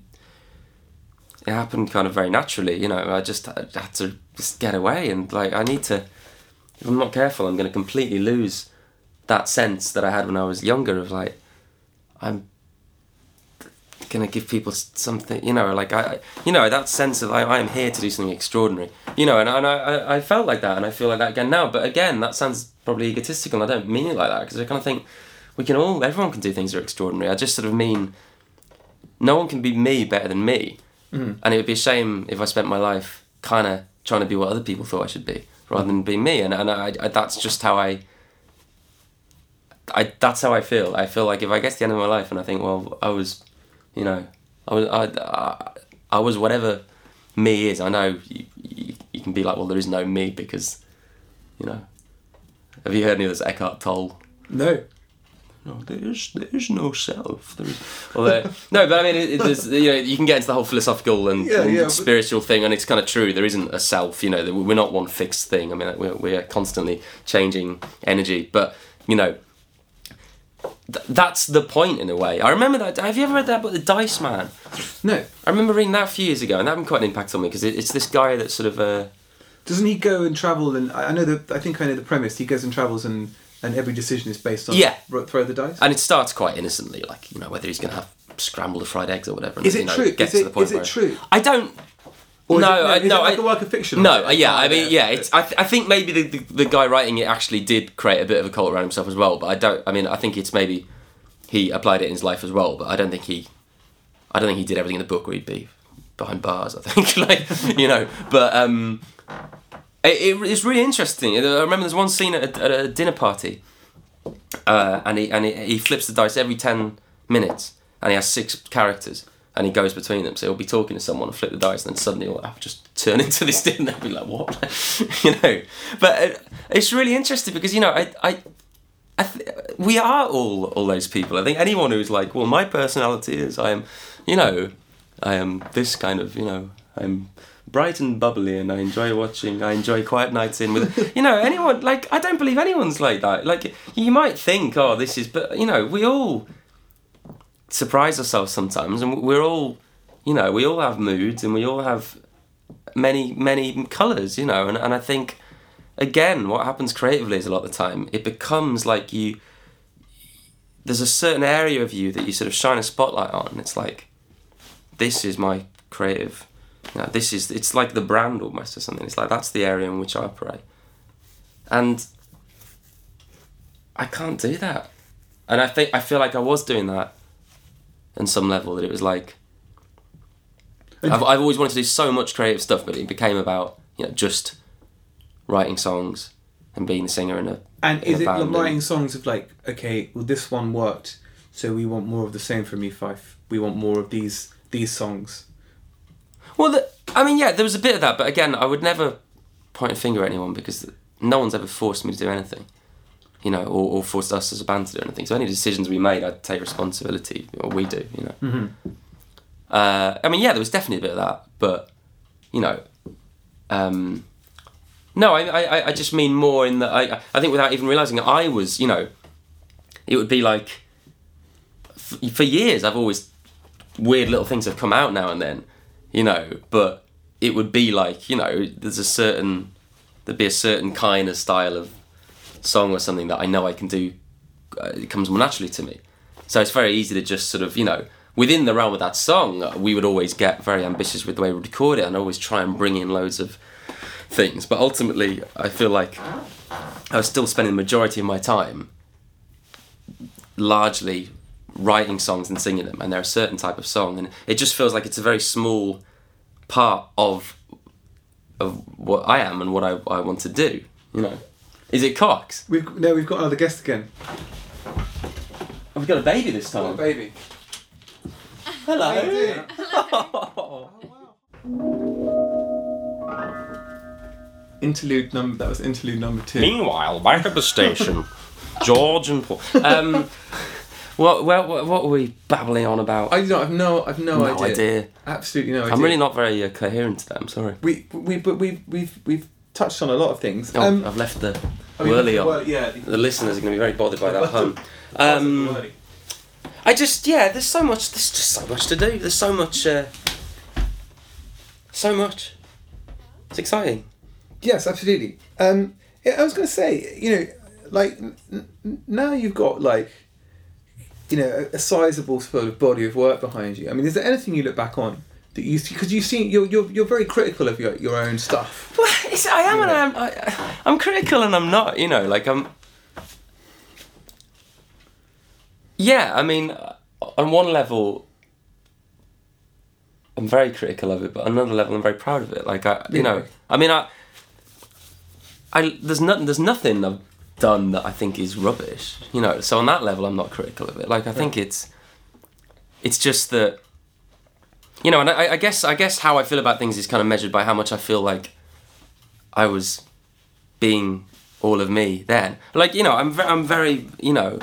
it happened kind of very naturally. You know, I just had had to just get away, and like I need to. If I'm not careful, I'm going to completely lose that sense that I had when I was younger of like, I'm gonna give people something, you know, like I, you know, that sense of I, I am here to do something extraordinary, you know, and, and I, I, I felt like that, and I feel like that again now. But again, that sounds probably egotistical, and I don't mean it like that because I kind of think we can all, everyone can do things that are extraordinary. I just sort of mean no one can be me better than me, Mhm. and it would be a shame if I spent my life kind of trying to be what other people thought I should be rather than be me, and and I, I that's just how I. I that's how I feel. I feel like if I get to the end of my life and I think, well, I was, you know, I was I, I, I was whatever me is. I know you, you, you can be like, well, there is no me because, you know, have you heard any of this Eckhart Tolle? No. No, there is there is no self. There is, well, there, no, but I mean, it, it, you know, you can get into the whole philosophical and, Yeah, and yeah, but- spiritual thing, and it's kind of true. There isn't a self. You know, we're not one fixed thing. I mean, we're we're constantly changing energy, but you know. th- That's the point in a way. I remember that. Have you ever read that book, The Dice Man? No. I remember reading that a few years ago, and that had quite an impact on me because it, it's this guy that sort of. Uh, Doesn't he go and travel? And I I know that I think I know the premise. He goes and travels, and and every decision is based on Yeah. throw the dice. and it starts quite innocently, like you know whether he's going to have scrambled or fried eggs or whatever. and Is it you know, true? Gets Is to it- the point is it where- true? I don't. Or is no, it, I, is no, like I, a work of fiction? no, yeah, I Oh, mean, yeah, it's. I, th- I think maybe the, the the guy writing it actually did create a bit of a cult around himself as well. But I don't. I mean, I think it's maybe he applied it in his life as well. But I don't think he. I don't think he did everything in the book, or he'd be behind bars. I think, like you know. But um, it, it, it's really interesting. I remember there's one scene at a, at a dinner party, uh, and he and he, he flips the dice every ten minutes, and he has six characters, and he goes between them. So he'll be talking to someone, and flip the dice, and then suddenly he'll have just turn into this dinner and be like, "What?" you know. But uh, it's really interesting because you know I I. I th- we are all all those people. I think anyone who's like, well, my personality is I am, you know, I am this kind of, you know, I'm bright and bubbly, and I enjoy watching. I enjoy quiet nights in with, you know, anyone like I don't believe anyone's like that. Like you might think, oh, this is, but you know, we all surprise ourselves sometimes, and we're all, you know, we all have moods, and we all have many many colours, you know, and and I think again, what happens creatively is a lot of the time it becomes like you. There's a certain area of you that you sort of shine a spotlight on. It's like, this is my creative. You know, this is it's like the brand almost or something. It's like that's the area in which I operate, and I can't do that. And I think I feel like I was doing that, on some level. That it was like. I've, I've always wanted to do so much creative stuff, but it became about you know just writing songs and being the singer in a And in is a it band like and- writing songs of like, okay, well this one worked, so we want more of the same from E5. We want more of these these songs. Well, the, I mean, yeah, there was a bit of that, but again, I would never point a finger at anyone because no one's ever forced me to do anything, you know, or, or forced us as a band to do anything. So any decisions we made, I'd take responsibility, or we do, you know. Mm-hmm. Uh, I mean, yeah, there was definitely a bit of that, but you know, um, no, I, I, I just mean more in that I, I think without even realizing it, I was, you know, it would be like f- for years I've always weird little things have come out now and then, you know, but it would be like, you know, there's a certain there'd be a certain kind of style of song or something that I know I can do, uh, it comes more naturally to me. So it's very easy to just sort of, you know, within the realm of that song, uh, we would always get very ambitious with the way we record it and always try and bring in loads of things. But ultimately, I feel like I was still spending the majority of my time largely writing songs and singing them, and they're a certain type of song, and it just feels like it's a very small part of of what I am and what I, I want to do. You know, is it Cox? We've no, we've got another guest again. We've got a baby this time. baby. Hello. Interlude number. That was interlude number two. Meanwhile, back at the station, George and Paul. Um, what, what, what, what were we babbling on about? I don't. I've no. I've no, no idea. idea. Absolutely no idea. I'm really not very uh, coherent today. I'm sorry. We we but we've we've we've touched on a lot of things. Oh, Um, I've left the I mean, whirly on. well, yeah. The listeners are going to be very bothered by that of- Um, I just yeah, there's so much. There's just so much to do. There's so much. Uh, so much. It's exciting. Yes, absolutely. Um, yeah, I was going to say, you know, like n- now you've got like, you know, a, a sizable sort of body of work behind you. I mean, is there anything you look back on that you because you've seen you're, you're you're very critical of your, your own stuff. Well, it's, I am and I'm. I, I'm critical and I'm not. You know, like I'm. Yeah, I mean, uh, on one level, I'm very critical of it, but on another level, I'm very proud of it. Like I, you know, I mean, I. I there's nothing. There's nothing I've done that I think is rubbish. You know, so on that level, I'm not critical of it. Like I think it's. It's just that. You know, and I, I guess I guess how I feel about things is kind of measured by how much I feel like I was being all of me then. Like you know, I'm ve- I'm very you know.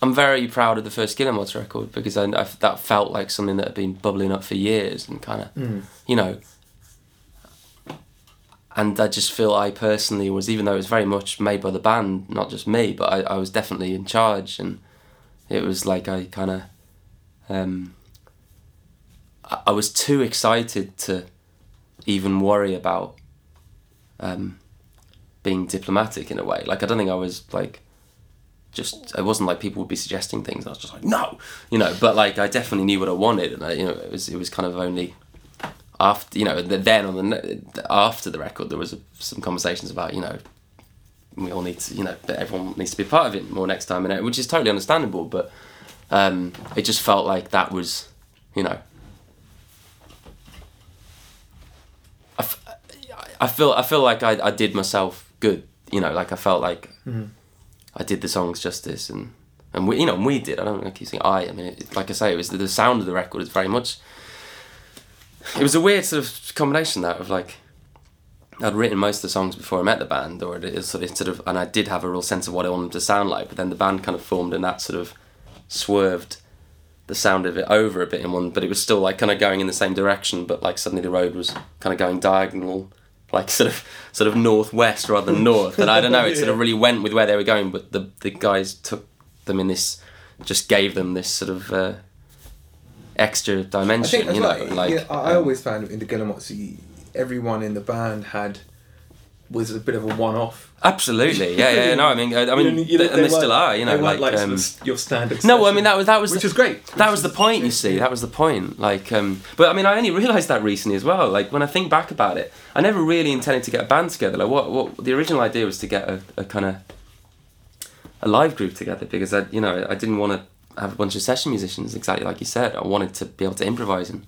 I'm very proud of the first Guillemots record because I, I that felt like something that had been bubbling up for years and kind of mm. you know. And I just feel I personally was, even though it was very much made by the band, not just me, but I, I was definitely in charge, and it was like I kind of, um, I, I was too excited to even worry about um, being diplomatic in a way. Like I don't think I was like just it wasn't like people would be suggesting things. I was just like no, you know. But like I definitely knew what I wanted, and I, you know it was it was kind of only after you know then on the after the record there was some conversations about you know we all need to you know everyone needs to be part of it more next time and which is totally understandable but um, it just felt like that was you know I, f- I feel I feel like I, I did myself good you know like I felt like I did the songs justice and and we you know and we did. I don't keep saying I I mean it, like I say it was the, the sound of the record is very much it was a weird sort of combination that of like I'd written most of the songs before I met the band, or it is sort of, sort of, and I did have a real sense of what I wanted them to sound like. But then the band kind of formed, and that sort of swerved the sound of it over a bit in one. But it was still like kind of going in the same direction, but like suddenly the road was kind of going diagonal, like sort of sort of northwest rather than north. And I don't know, it sort of really went with where they were going. But the the guys took them in this, just gave them this sort of. Uh, extra dimension you know like yeah, I um, always found in the Guillemots, everyone in the band had was a bit of a one-off. Absolutely, yeah, yeah. No, I mean, I, I mean, You know, and they still are, you know, they like, like um, your standard. no, I mean that was that was which the, is great. that which was the point. You see, that was the point. Like, um, but I mean, I only realised that recently as well. Like when I think back about it, I never really intended to get a band together. Like, what, what the original idea was to get a, a kind of a live group together because I, you know, I didn't want to have a bunch of session musicians exactly like you said. I wanted to be able to improvise and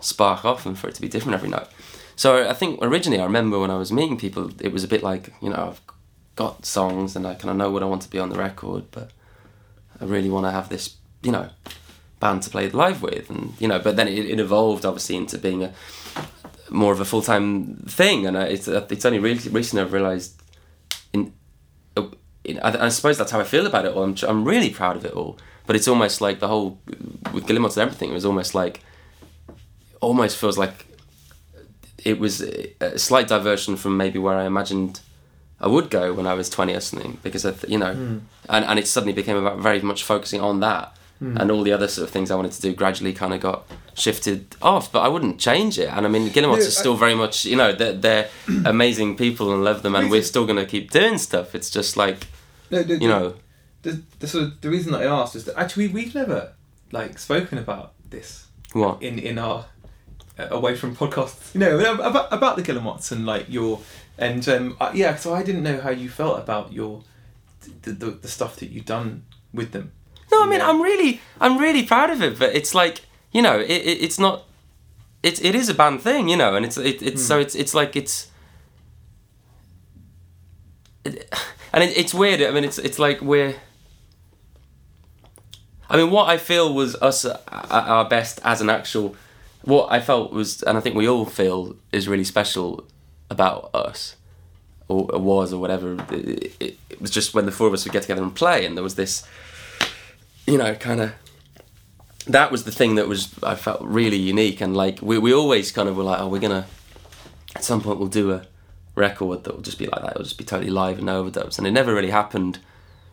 spark off and for it to be different every night. So I think originally I remember when I was meeting people, it was a bit like you know I've got songs and I kind of know what I want to be on the record, but I really want to have this you know band to play live with, and you know. But then it, it evolved obviously into being a more of a full time thing, and uh, it's uh, it's only really recently I've realised in. Uh, in I, I suppose that's how I feel about it all. I'm, I'm really proud of it all, but it's almost like the whole with Guillemots and everything. It was almost like almost feels like it was a slight diversion from maybe where I imagined I would go when I was 20 or something because I, th- you know and, and it suddenly became about very much focusing on that and all the other sort of things I wanted to do gradually kind of got shifted off, but I wouldn't change it. And I mean, Guillemots No, are still very much, you know, they're, they're amazing people and love them, and we're still going to keep doing stuff. It's just like, No, the, you know, the, the sort of the reason that I asked is that actually we've never like spoken about this what? in in our uh, away from podcasts. You know about about the Guillemots and like your and um uh, yeah. So I didn't know how you felt about your the the, the stuff that you've done with them. No, I mean, Yeah. I'm really, I'm really proud of it. But it's like, you know, it, it it's not, it, it is a band thing, you know, and it's it, it's so it's it's like it's, it, and it, it's weird. I mean, it's it's like we're. I mean, what I feel was us at our best as an actual. What I felt was, and I think we all feel, is really special about us, or, was, or whatever. It, it, it was just when the four of us would get together and play, and there was this you know, kind of. That was the thing that was I felt really unique, and like we we always kind of were like, oh, we're gonna at some point we'll do a record that will just be like that. It'll just be totally live and no overdubs, and it never really happened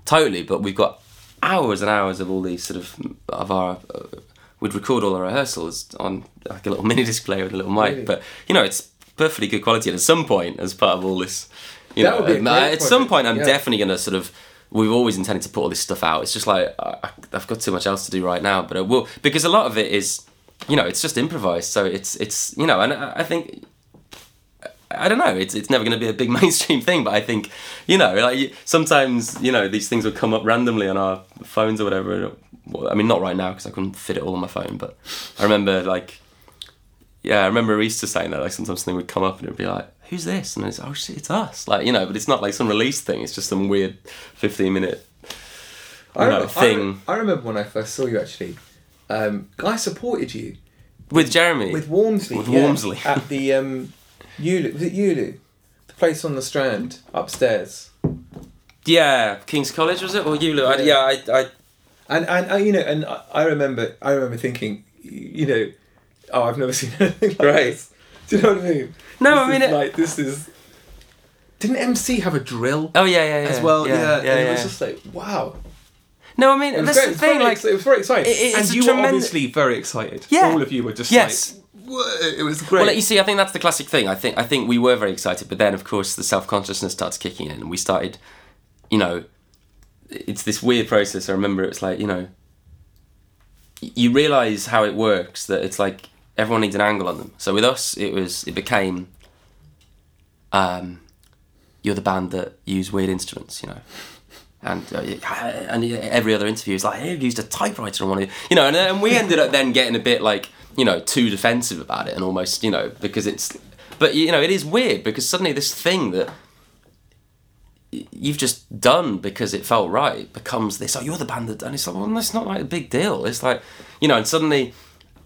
totally. But we've got hours and hours of all these sort of of our. Uh, we'd record all our rehearsals on like a little mini disc player with a little mic, Really? but you know it's perfectly good quality. And at some point, as part of all this, you That know, would be um, at some point, I'm yeah. definitely going to sort of. We've always intended to put all this stuff out. It's just like I, I've got too much else to do right now, but I will because a lot of it is, you know, it's just improvised. So it's it's you know, and I, I think I don't know. It's it's never going to be a big mainstream thing, but I think you know, like sometimes you know these things will come up randomly on our phones or whatever. I mean, not right now because I couldn't fit it all on my phone, but I remember like yeah, I remember Easter saying that like sometimes something would come up and it'd be like, "Who's this?" and it's oh shit, it's us. Like you know, but it's not like some release thing. It's just some weird fifteen minute I know, remember, thing I, I remember when I first saw you actually. Um, I supported you with Jeremy. with Warmsley. With yeah, Warmsley. at the um, Ulu. Was it Ulu? The place on the Strand upstairs. yeah, King's College was it or Ulu? I, yeah, I, I And and uh, you know, and I, remember, I remember thinking, you know, oh, I've never seen anything like Right. this. Do you know what I mean? No, This I mean it- like this is. Didn't MC have a drill oh yeah yeah yeah as well? Yeah, yeah, and yeah, it yeah. was just like wow. no, I mean It was, that's great. the thing. very, Like it was very exciting, It- it- and you were tremendous- obviously very excited. Yeah. all of you were just Yes. like, it was great. Well, you see, I think that's the classic thing. I think I think we were very excited, but then of course the self consciousness starts kicking in, and we started, you know, it's this weird process. I remember it was like you know, you realize how it works that it's like everyone needs an angle on them. So with us, it was it became, um, you're the band that use weird instruments, you know. And uh, and every other interview is like, hey, I've used a typewriter on one of you, you know. And, and we ended up then getting a bit like, you know, too defensive about it, and almost, you know, because it's, but you know, it is weird because suddenly this thing that you've just done because it felt right becomes this. Oh, you're the band that, and it's like, well, that's not like a big deal. It's like, you know, and suddenly.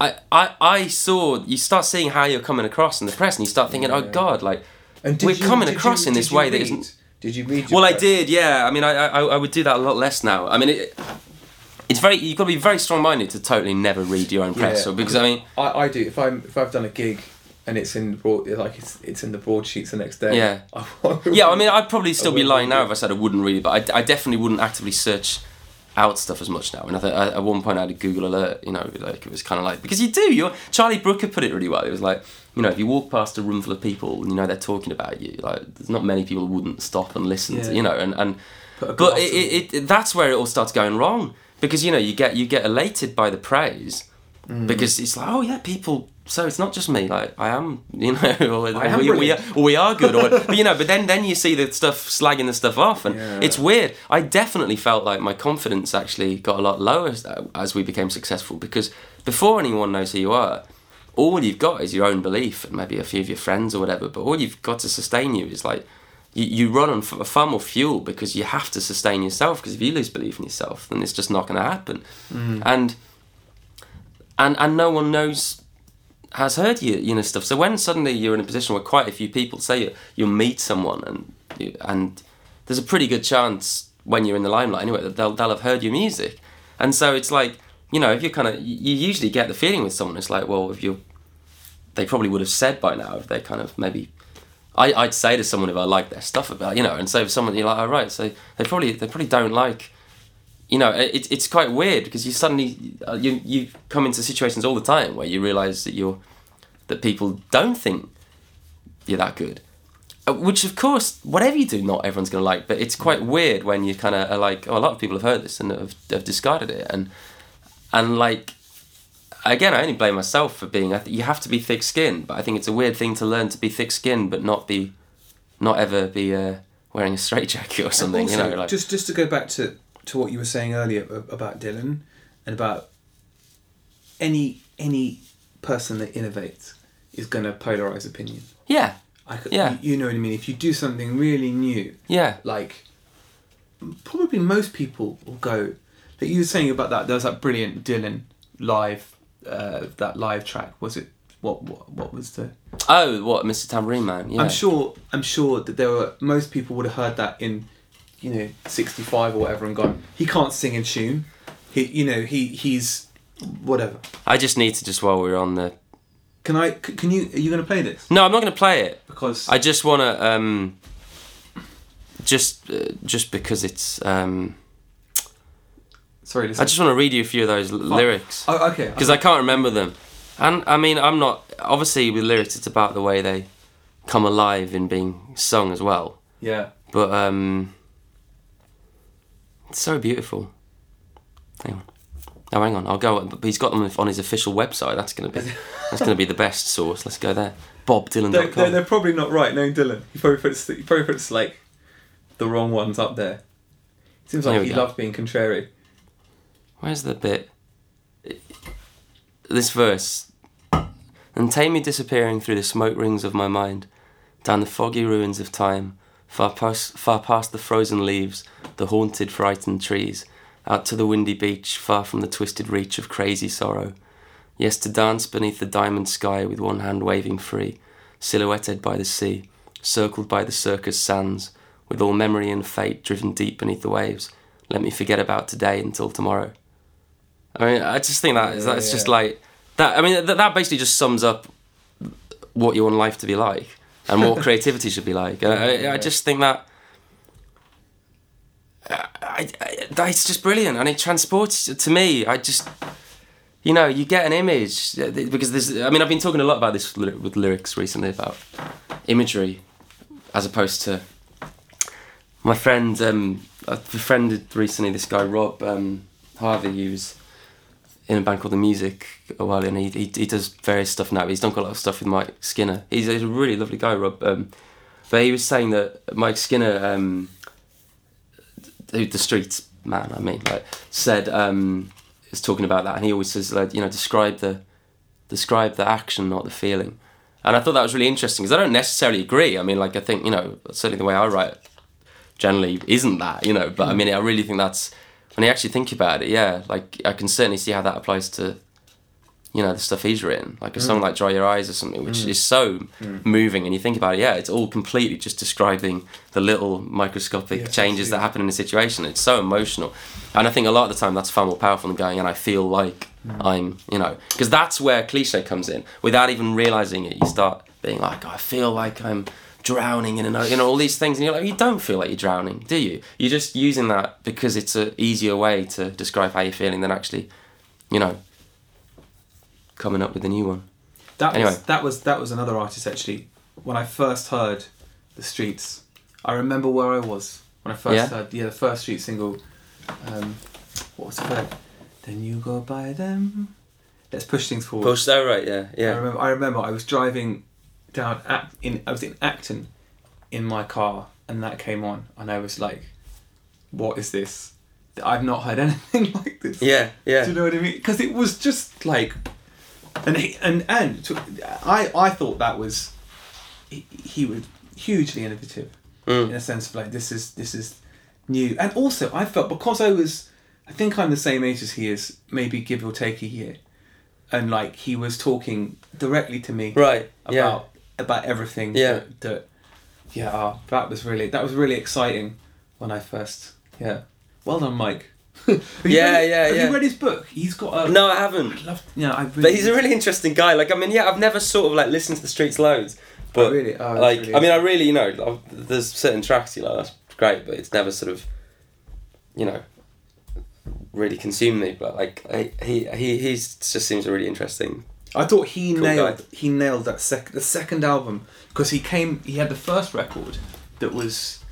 I, I, I saw you start seeing how you're coming across in the press and you start thinking oh god like And did we're you- coming across you- in this way that read? isn't Did you read? your well, I did, yeah. I mean, I, I, I would do that a lot less now. I mean, it, it's very you've got to be very strong-minded to totally never read your own press, Yeah. or because I mean, I, I do. If I'm if I've done a gig and it's in broad like it's it's in the broadsheets the next day. Yeah. I yeah. I mean. I'd probably still be lying now if I said I wouldn't read it, but I, I definitely wouldn't actively search out stuff as much now. And I think I, at one point I had a Google alert, you know, like it was kind of like because you do. You Charlie Brooker put it really well. It was like you know, if you walk past a room full of people and you know they're talking about you, like there's not many people who wouldn't stop and listen Yeah. to you know, and and but it, it, it, that's where it all starts going wrong because you know you get you get elated by the praise Mm. because it's like oh yeah people so it's not just me like I am you know or, I am we, we, are, or we are good or but you know but then then you see the stuff slagging the stuff off and Yeah. it's weird I definitely felt like my confidence actually got a lot lower as, as we became successful because before anyone knows who you are all you've got is your own belief and maybe a few of your friends or whatever but all you've got to sustain you is like you, you run on far more fuel because you have to sustain yourself because if you lose belief in yourself then it's just not going to happen mm. and and and no one knows has heard you you know stuff. So when suddenly you're in a position where quite a few people say you you'll meet someone and you, and there's a pretty good chance when you're in the limelight anyway that they'll they'll have heard your music. And so it's like you know if you're kind of you usually get the feeling with someone it's like well if you they probably would have said by now if they kind of maybe I, I'd say to someone if I like their stuff about you know and so if someone you're like all right so they probably they probably don't like you know, it, it's quite weird because you suddenly uh, you you come into situations all the time where you realise that you're that people don't think you're that good. Uh, Which of course, whatever you do, not everyone's gonna like. But it's quite weird when you kind of are like, oh, a lot of people have heard this and have, have discarded it, and and like again, I only blame myself for being. I th- you have to be thick-skinned, but I think it's a weird thing to learn to be thick-skinned, but not be, not ever be uh, wearing a straitjacket or something. Also, you know, like just just to go back to to what you were saying earlier about Dylan and about any any person that innovates is going to polarize opinion. yeah, I, c- Yeah. you, you know what I mean. If you do something really new, yeah, like probably most people will go. Like you were saying about that, there was that brilliant Dylan live, uh, that live track. Was it what what what was the? Oh, what, Mr. Tambourine Man? Yeah. I'm sure. I'm sure that there were most people would have heard that in, you know, '65 or whatever, and gone. He can't sing in tune. He, you know, he he's whatever. I just need to just while we're on the. Can I? Can you? Are you going to play this? No, I'm not going to play it. Because I just want to um. Just, uh, just because it's um. Sorry. Listen. I just want to read you a few of those l- lyrics Oh, okay. because I can't remember them, and I mean I'm not obviously with lyrics it's about the way they come alive in being sung as well. yeah. But um, it's so beautiful. Hang on. Oh, hang on. I'll go. But he's got them on his official website. That's gonna be that's gonna be the best source. Let's go there. They're, they're, they're probably not right, knowing Dylan. He probably puts he probably puts like the wrong ones up there. It Seems like he go. loves being contrary. Where's the bit? This verse. And take me disappearing through the smoke rings of my mind, down the foggy ruins of time, far past, far past the frozen leaves, the haunted, frightened trees, out to the windy beach, far from the twisted reach of crazy sorrow. Yes, to dance beneath the diamond sky with one hand waving free, silhouetted by the sea, circled by the circus sands, with all memory and fate driven deep beneath the waves. Let me forget about today until tomorrow. I mean, I just think that is Yeah, that's just like that. I mean, that, that basically just sums up what you want life to be like and what creativity should be like. And I, I just think that. I, I, it's just brilliant, and it transports to me. I just, you know, you get an image because there's. I mean, I've been talking a lot about this with lyrics recently about imagery, as opposed to my friend. Um, I befriended recently this guy Rob um, Harvey, who's in a band called The Music a while, and he, he he does various stuff now. He's done quite a lot of stuff with Mike Skinner. He's, he's a really lovely guy, Rob. Um, but he was saying that Mike Skinner, um, who the streets man, I mean, like said, um, is talking about that, and he always says like you know describe the describe the action, not the feeling. And I thought that was really interesting because I don't necessarily agree. I mean, like I think you know certainly the way I write generally isn't that you know, but I mean I really think that's when you actually think about it, yeah, like I can certainly see how that applies to you know the stuff he's written, like a song mm. like "Dry Your Eyes" or something, which mm. is so mm. moving. And you think about it, yeah, it's all completely just describing the little microscopic Yes, changes that happen in a situation. It's so emotional, and I think a lot of the time that's far more powerful than going and I feel like I'm, you know, because that's where cliche comes in. Without even realizing it, you start being like, I feel like I'm drowning in an, you know, all these things, and you're like, you don't feel like you're drowning, do you? You're just using that because it's a easier way to describe how you're feeling than actually, you know, coming up with a new one. That Anyway. was that was that was another artist actually. When I first heard the Streets, I remember where I was when I first Yeah? heard yeah the first Street single. Um, what was it called? Then you go by them. Let's push things forward. Push that right, yeah, I yeah. remember. I remember. I was driving down Ac- in. I was in Acton, in my car, and that came on, and I was like, "What is this? I've not heard anything like this." Yeah, yeah. Do you know what I mean? Because it was just like, and he, and and to, I I thought that was, he, he was hugely innovative in Mm. a sense of like this is this is new, and also I felt because I was, I think I'm the same age as he is, maybe give or take a year, and like he was talking directly to me Right, about yeah. About everything. Yeah. That, that yeah, oh, that was really that was really exciting when I first yeah. Well done, Mike. Yeah, read- yeah, Have yeah. you read his book? He's got a. No, I haven't. Love, yeah, I really, But he's a really interesting guy. Like, I mean, yeah, I've never sort of like listened to the streets loads, oh, but Oh, really? Oh, like, really I mean, I really, you know, I've- there's certain tracks you like that's great, but it's never sort of, you know, really consumed me. But like I, he he he's just seems a really interesting. I thought he Cool nailed guy. he nailed that sec the second album because he came he had the first record that was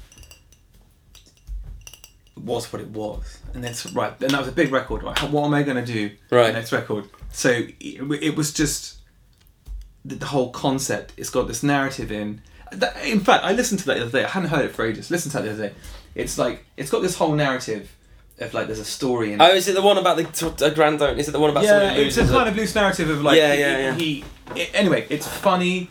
was what it was. And then right and that was a big record. Right what am I going to do Right. next record? So it, it was just the, the whole concept it's got this narrative in. In fact I listened to that the other day. I hadn't heard it for ages. Listened to that the other day. It's like it's got this whole narrative of like there's a story in Oh, is it the one about the t- a grand? don't- Is it the one about yeah, somebody it's a loses? kind of loose narrative of like Yeah, he- yeah, yeah. he. it- anyway, it's funny.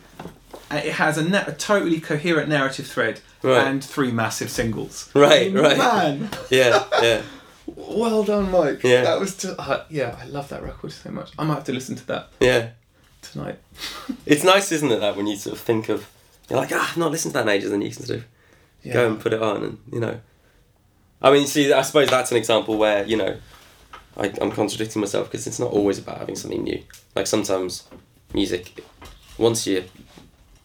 It has a, na- a totally coherent narrative thread Right. and three massive singles. Right, right. Man, yeah, yeah. well done, Mike. Yeah. that was. T- uh, yeah, I love that record so much. I might have to listen to that Yeah. tonight. It's nice, isn't it, that when you sort of think of, you're like, ah, I've not listened to that in ages, and you can sort of Yeah. go and put it on, and you know. I mean, see, I suppose that's an example where you know, I, I'm contradicting myself because it's not always about having something new. Like sometimes, music, once you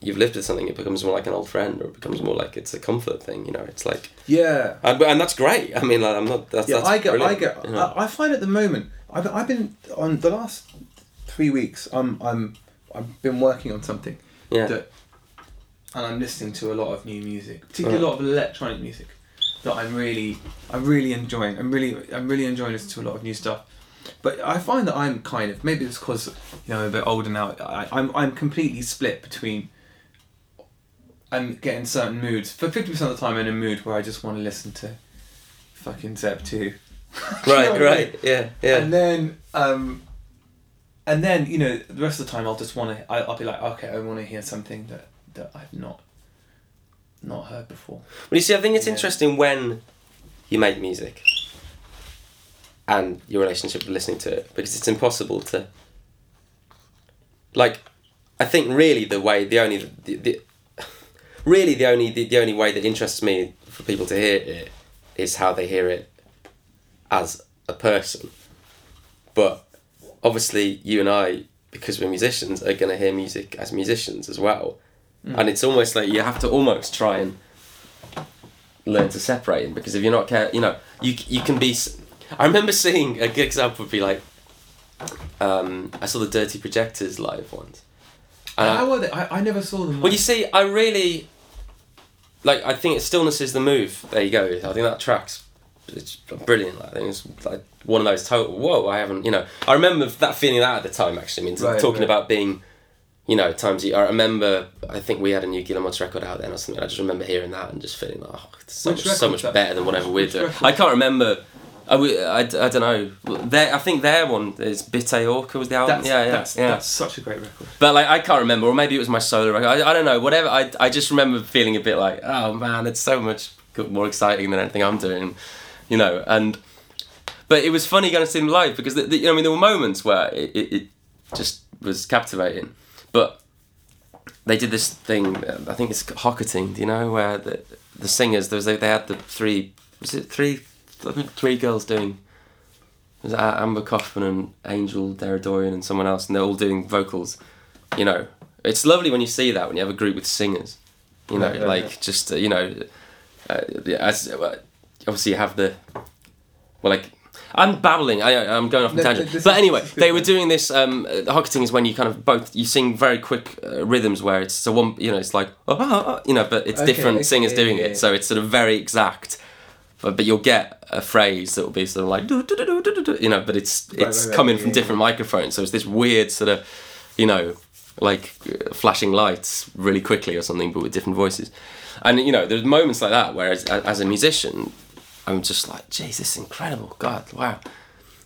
you've lived with something, it becomes more like an old friend, or it becomes more like it's a comfort thing. You know, it's like, Yeah. and, and that's great. I mean, like, I'm not. That's, yeah, that's I get, I get, you know. I, I find at the moment, I've, I've been on the last three weeks. I'm, I'm, I've been working on something yeah, that, and I'm listening to a lot of new music, particularly a lot of electronic music that I'm really, I'm really enjoying. I'm really, I'm really enjoying listening to a lot of new stuff. But I find that I'm kind of maybe it's because you know I'm a bit older now. I, I'm I'm completely split between. I'm getting certain moods. For fifty percent of the time, I'm in a mood where I just want to listen to, fucking Zep two. right, right, yeah, yeah. And then, um, and then you know the rest of the time I'll just want to. I'll be like, okay, I want to hear something that that I've not, not heard before. Well, you see, I think it's Yeah. interesting when you make music and your relationship with listening to it because it's impossible to. Like, I think really the way the only the, the really the only the, the only way that interests me for people to hear it is how they hear it as a person. But obviously, you and I, because we're musicians, are going to hear music as musicians as well. And it's almost like you have to almost try and learn to separate them because if you're not care, you know, you you can be. I remember seeing a good example would be like, um, I saw the Dirty Projectors live once. And I- How were they? I, I never saw them. well, you see, I really like. I think stillness is the move. There you go. I think that track's it's brilliant. Like, I think it's like one of those total. Whoa! I haven't. You know, I remember that feeling that at the time. Actually, I mean, Right, talking right. about being. You know, times you. I remember. I think we had a new Guillemots record out then or something. I just remember hearing that and just feeling like, oh, it's so, much, so much better than whatever we're doing. I can't remember. I, I, I don't know. Their, I think their one is Bitte Orca was the album. That's, yeah, yeah, that's, yeah. that's such a great record. But like I can't remember, or maybe it was my solo record. I, I don't know. Whatever. I I just remember feeling a bit like, oh man, it's so much more exciting than anything I'm doing, you know. And but it was funny going to see them live because the, the, you know I mean there were moments where it, it, it just was captivating, but they did this thing. I think it's Hocketing, do you know, where the the singers there was they had the three was it three I think three girls doing. Was Amber Coffman and Angel Deradoorian and someone else, and they're all doing vocals. You know, it's lovely when you see that when you have a group with singers. You know, right, like right. just uh, you know, uh, as uh, obviously you have the well, like I'm babbling. I, I'm going off on No, tangent. But anyway, this is good, they were doing this. Um, the hocketing is when you kind of both you sing very quick uh, rhythms where it's so one. You know, it's like oh, oh, oh, you know, but it's Okay, different okay, singers doing yeah, it. yeah. So it's sort of very exact. But, but you'll get a phrase that will be sort of like "Do, do, do, do, do, do," you know, but it's Right, it's right, coming from yeah. different microphones. So it's this weird sort of, you know, like uh, flashing lights really quickly or something, but with different voices. And you know, there's moments like that where, as, as a musician, I'm just like, "Jeez, this is incredible! God, wow!"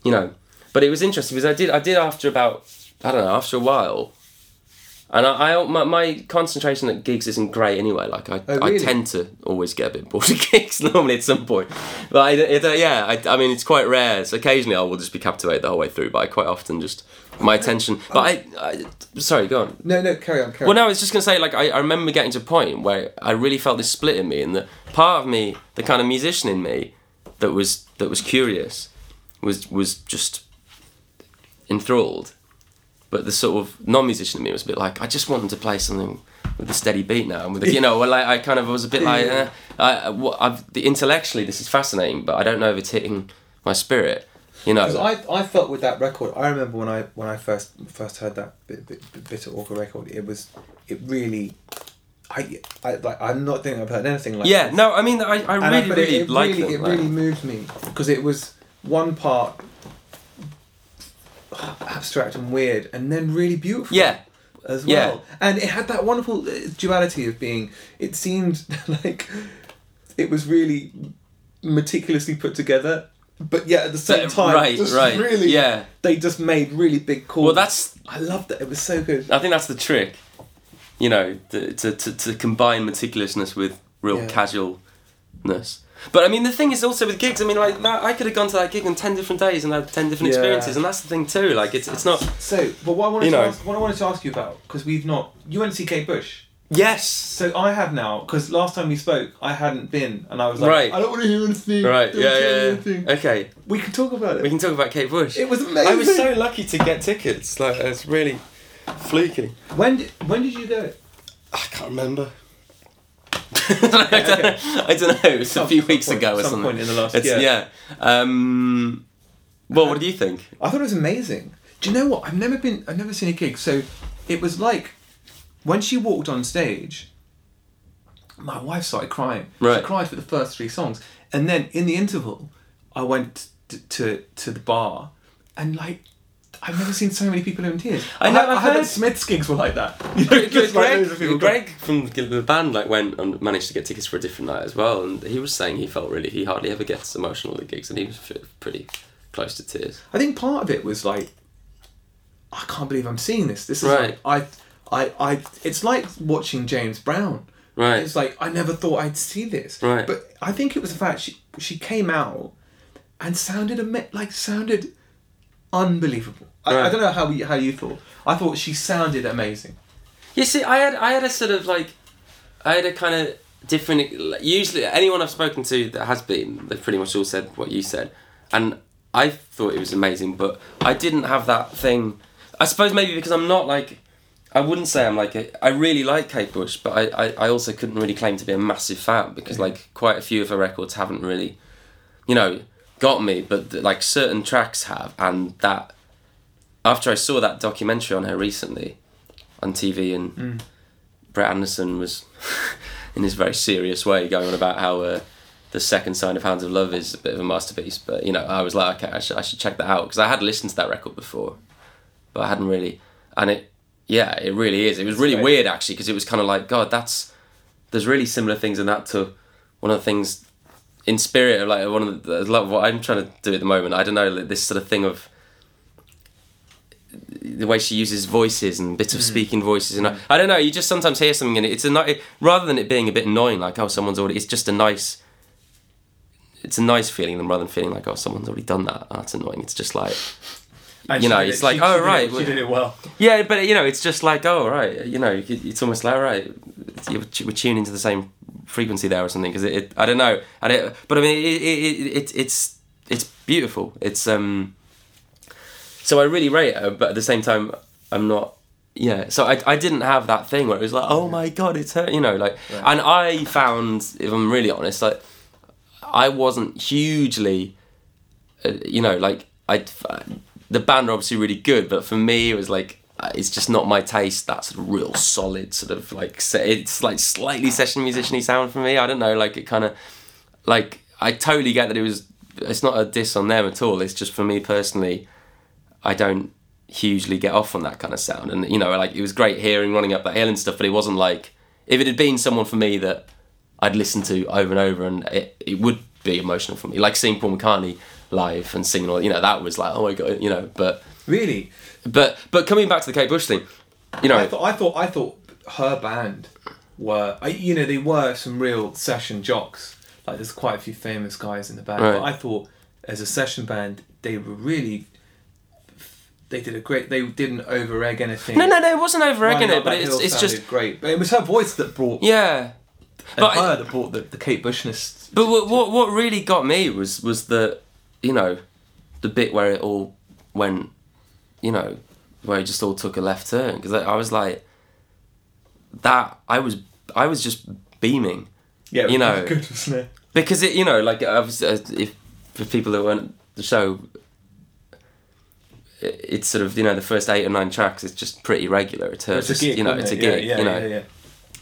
You know. But it was interesting because I did, I did after about, I don't know, after a while. And I, I my, my concentration at gigs isn't great anyway. Like I, Oh, I tend to always get a bit bored of gigs normally at some point. But I, it, uh, yeah, I, I mean it's quite rare. So occasionally I will just be captivated the whole way through. But I quite often just my attention. But I, I sorry, go on. No, no, carry on, carry Well, no, I was just gonna say, like, I, I remember getting to a point where I really felt this split in me, and that part of me, the kind of musician in me, that was that was curious, was was just enthralled, but the sort of non-musician in me was a bit like, I just want them to play something with a steady beat now, and with a, you know, well, like I kind of was a bit like, eh, I, I, what, I've, the, intellectually this is fascinating, but I don't know if it's hitting my spirit. You know, I, I felt with that record. I remember when I when I first first heard that bit, bit, bit, bit of Orca record. It was it really. I, I like I'm not thinking I've heard anything like yeah. this. No, I mean, I, I And really, it- really it, like really, them. it like- really moved me because it was one part abstract and weird, and then really beautiful. yeah, as Yeah. well. And it had that wonderful uh, duality of being. It seemed like it was really meticulously put together, but yet at the same But- time, right, just right, really, yeah. they just made really big calls. Well, that's I loved it. It was so good. I think that's the trick. You know, to to, to, to combine meticulousness with real Yeah. casualness. But I mean, the thing is also with gigs. I mean, like that, I could have gone to that gig on ten different days and had ten different Yeah. experiences, and that's the thing too. Like, it's it's not. So, but what I wanted You to ask, what I wanted to ask you about because we've not. You went to see Kate Bush. Yes. So I have now because last time we spoke, I hadn't been, and I was like, Right. I don't want to hear anything. Right. Don't Yeah. Yeah. anything." yeah. Okay. We can talk about it. We can talk about Kate Bush. It was amazing. I was so lucky to get tickets. Like, it's really fluky. When did when did you go? I can't remember. I, don't know, I don't know. It was Some- a few weeks point- ago or some something. point in the last It's, year. yeah. Um, well, what do you think? I thought it was amazing. Do you know what? I've never been. I've never seen a gig. So it was like when she walked on stage. My wife started crying. Right. She cried for the first three songs, and then in the interval, I went to to, to the bar, and like. I've never seen so many people in tears. I know, heard- I've I heard that Smith's gigs were like that. You know, Greg, like Greg from the band like went and managed to get tickets for a different night as well, and he was saying he felt really he hardly ever gets emotional at gigs, and he was pretty close to tears. I think part of it was like, I can't believe I'm seeing this. This is Right. like I, I, I. It's like watching James Brown. Right. It's like I never thought I'd see this. Right. But I think it was the fact she she came out and sounded ama- like sounded unbelievable. I, I don't know how you, how you thought. I thought she sounded amazing. You see, I had I had a sort of like, I had a kind of different. like, Usually, anyone I've spoken to that has been, they've pretty much all said what you said, and I thought it was amazing. But I didn't have that thing. I suppose maybe because I'm not like, I wouldn't say I'm like a, I really like Kate Bush, but I, I, I also couldn't really claim to be a massive fan because like quite a few of her records haven't really, you know, got me. But like certain tracks have, and that. After I saw that documentary on her recently, on TV, and Brett Anderson was, in his very serious way, going on about how uh, the second sign of Hounds of Love is a bit of a masterpiece. But you know, I was like, okay, I should, I should check that out because I had listened to that record before, but I hadn't really, and it, yeah, it really is. It was really great. weird actually because it was kind of like, God, that's there's really similar things in that to one of the things in spirit of like one of the of what I'm trying to do at the moment. I don't know like, this sort of thing of the way she uses voices and bits of mm. speaking voices and I, I don't know you just sometimes hear something and it's a ni- rather than it being a bit annoying like oh someone's already it's just a nice it's a nice feeling rather than feeling like oh someone's already done that oh, that's annoying it's just like And You know, it's it- like, she- oh, she did it- right, she did it well. yeah but you know it's just like oh right you know it's almost like right we're tuning to the same frequency there or something because it, it I don't know. And it but I mean it, it, it, it it's it's beautiful. It's um so I really rate her, but at the same time, I'm not. Yeah, so I, I didn't have that thing where it was like, oh my god, it's her, you know, like, and I found, if I'm really honest, like, I wasn't hugely, uh, you know, like, I, the band are obviously really good, but for me, it was like, Uh, it's just not my taste. That sort of real solid sort of like, it's like slightly session musician-y sound for me. I don't know, like it kind of, like, I totally get that it was. It's not a diss on them at all. It's just for me personally. I don't hugely get off on that kind of sound. And you know, like it was great hearing running up that hill and stuff, but it wasn't like if it had been someone for me that I'd listen to over and over, and it, it would be emotional for me, like seeing Paul McCartney live and singing all. You know, that was like oh my god, you know. But Really, but but coming back to the Kate Bush thing, you know, I thought I thought I thought her band were you know they were some real session jocks. Like there's quite a few famous guys in the band, but I thought as a session band they were really they did a great. They didn't over egg anything. no, no, no, it wasn't over egging it, but it's it's just great. But it was her voice that brought yeah. But I- her that brought the, the Kate Bushness. But what, what what really got me was was the you know the bit where it all went you know where it just all took a left turn because I, I was like that I was I was just beaming Yeah, you know. good, wasn't it? because it you know like I was, uh, if for people that weren't the show it's sort of you know the first eight or nine tracks is just pretty regular. It's her, It's a gig, you know, it's a it? Yeah, gig, yeah, you know. yeah.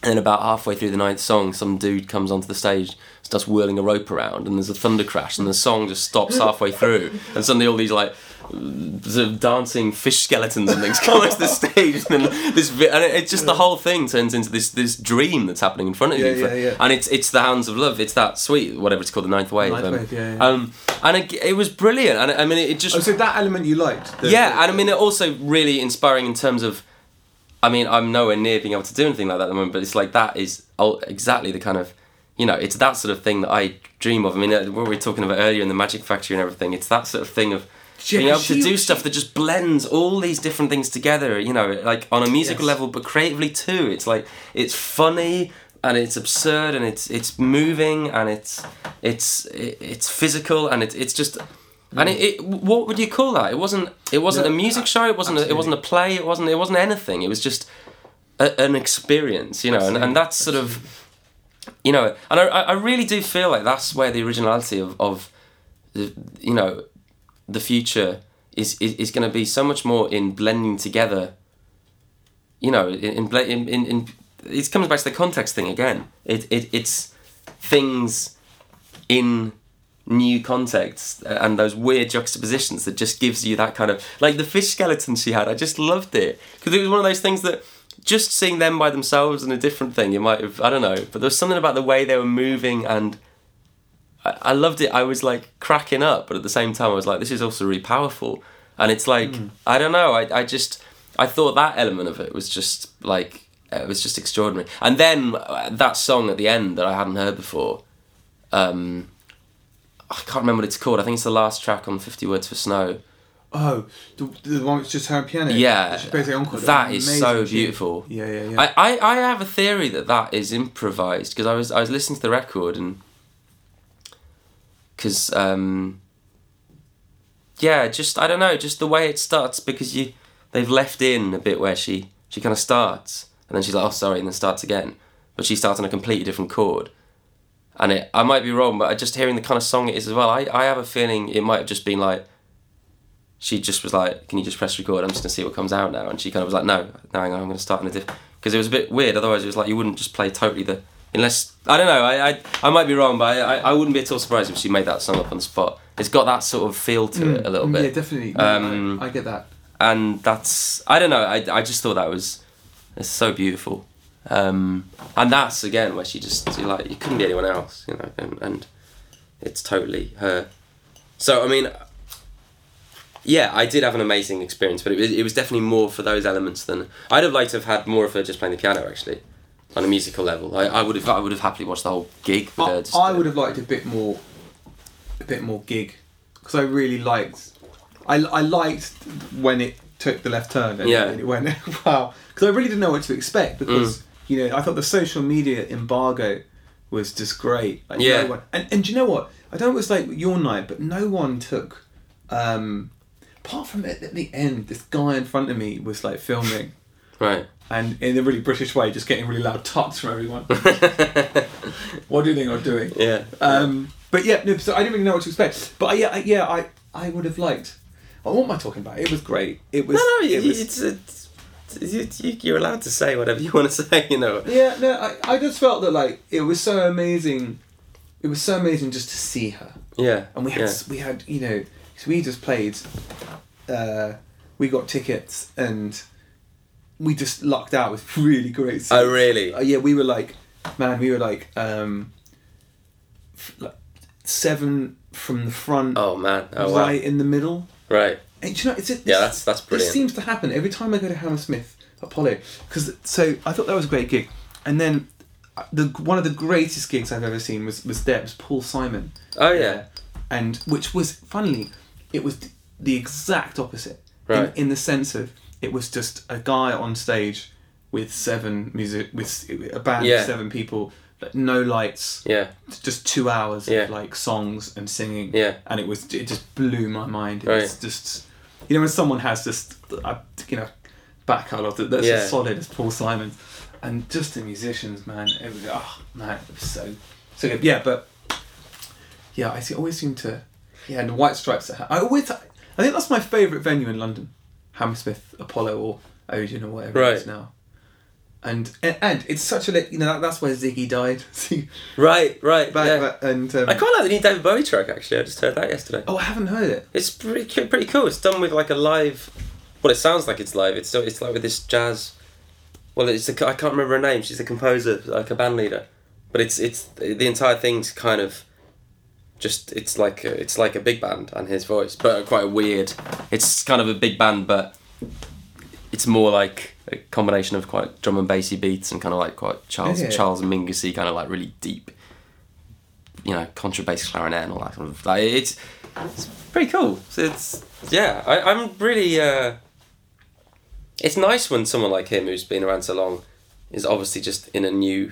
And then about halfway through the ninth song, some dude comes onto the stage, starts whirling a rope around, and there's a thunder crash, and the song just stops halfway through, and suddenly all these like sort of dancing fish skeletons and things come onto the stage, and this and it's just the whole thing turns into this this dream that's happening in front of Yeah, you, yeah, yeah. and it's it's the Hounds of Love, it's that sweet whatever it's called, the ninth wave, Ninth um, Wave, yeah, yeah. um, and it, it was brilliant, and I mean it just Oh, so that element you liked? the- yeah, the- and I mean, it also really inspiring in terms of. I mean, I'm nowhere near being able to do anything like that at the moment, but it's like that is exactly the kind of, you know, it's that sort of thing that I dream of. I mean, uh, what we were talking about earlier in the Magic Factory and everything, it's that sort of thing of Yeah, being able to she- do stuff that just blends all these different things together, you know, like on a musical Yes. level, but creatively too. It's like, it's funny and it's absurd and it's it's moving and it's it's it's physical and it's it's just and it, it what would you call that? It wasn't it wasn't No, a music show it wasn't a, it wasn't a play it wasn't it wasn't anything. It was just a, an experience you know and, and that's sort of you know and I, I really do feel like that's where the originality of, of you know the future is is, is going to be so much more in blending together you know in in, in, in, it comes back to the context thing again. It, it it's things in new contexts uh, and those weird juxtapositions that just gives you that kind of like the fish skeleton she had i just loved it. Because it was one of those things that just seeing them by themselves and a different thing you might have i don't know but there was something about the way they were moving and I, I loved it i was like cracking up but at the same time i was like this is also really powerful and it's like i don't know I, I just i thought that element of it was just like it was just extraordinary and then uh, that song at the end that i hadn't heard before um I can't remember what it's called. I think it's the last track on Fifty Words for Snow. Oh, the, the one that's just her piano. Yeah, encore. that is so beautiful. Yeah, yeah, yeah. I, I, I have a theory that that is improvised because I was I was listening to the record and because um, yeah, just I don't know, just the way it starts because you they've left in a bit where she she kind of starts and then she's like oh sorry and then starts again, but she starts on a completely different chord. And it, I might be wrong, but just hearing the kind of song it is as well. I, I have a feeling it might have just been like, she just was like, "Can you just press record? I'm just gonna see what comes out now." And she kind of was like, "No, no, hang on, I'm gonna start in a diff." Because it was a bit weird. Otherwise, it was like you wouldn't just play totally the unless I don't know. I I, I might be wrong, but I, I, I wouldn't be at all surprised if she made that song up on the spot. It's got that sort of feel to it a little Mm, bit. Yeah, definitely. Um, I, I get that. and that's I don't know. I, I just thought that was it's so beautiful, um, and that's again where she just you're like you couldn't be anyone else, you know, and, and it's totally her. So I mean, yeah, I did have an amazing experience, but it was it was definitely more for those elements than I'd have liked to have had more of her just playing the piano actually, on a musical level. I, I would have I would have happily watched the whole gig But. I, Just, I would have liked a bit more, a bit more gig, because I really liked. I, I liked when it took the left turn and Yeah. it went wow because I really didn't know what to expect because Mm. you know I thought the social media embargo was just great like, Yeah. no one, and and do you know what I don't know it's like your night but no one took um apart from at, at the end this guy in front of me was like filming right. And in a really British way just getting really loud tuts from everyone what do you think I'm doing yeah. um, but yeah, no, so I didn't really know what to expect. But I, yeah, I, yeah, I, I would have liked. Oh, what am I talking about? It was great. It was. no, no, it you, was- it's, it's, it's, you, you're allowed to say whatever you want to say, you know. yeah, no, I, I just felt that like it was so amazing. It was so amazing just to see her, Yeah. and we had yeah. we had you know, so we just played. Uh, we got tickets and we just lucked out with really great. Seats. Oh, really? Uh, yeah, we were like, man, we were like, um, f- like seven from the front, Oh man! Oh wow! right in the middle. Right. And you know, it's it. Yeah, that's that's This brilliant. seems to happen every time I go to Hammersmith Apollo because so I thought that was a great gig, and then uh, the one of the greatest gigs I've ever seen was was Deb's Paul Simon, oh yeah. and which was funnily, it was the exact opposite Right. in, in the sense of it was just a guy on stage with seven music with a band Yeah. of seven people, like no lights, Yeah. just two hours Yeah. of like songs and singing Yeah. and it was it just blew my mind. It Right. was just you know when someone has just a you know back catalogue that- that's Yeah. as solid as Paul Simon, and just the musicians, man. It was oh man, it was so so good. Yeah, but yeah, I see, always seem to yeah, and the White Stripes. I always I think that's my favourite venue in London, Hammersmith, Apollo, or Odeon, or whatever Right. it is now. And, and and it's such a you know that, that's where Ziggy died. Right, right. back, yeah. back- and um, I quite like the new David Bowie track actually. I just heard that yesterday. oh, I haven't heard it. It's pretty pretty cool. It's done with like a live. Well, it sounds like it's live. It's it's like with this jazz. Well, it's a, I can't remember her name. She's a composer, like a band leader, but it's it's the entire thing's kind of. Just it's like a, it's like a big band and his voice, but quite a weird. It's kind of a big band, but it's more like a combination of quite drum and bassy beats and kind of like quite Charles Yeah. Charles Mingusy kind of like really deep, you know, contrabass clarinet and all that sort of like it's it's pretty cool. It's yeah, I, I'm really. Uh, it's nice when someone like him, who's been around so long, is obviously just in a new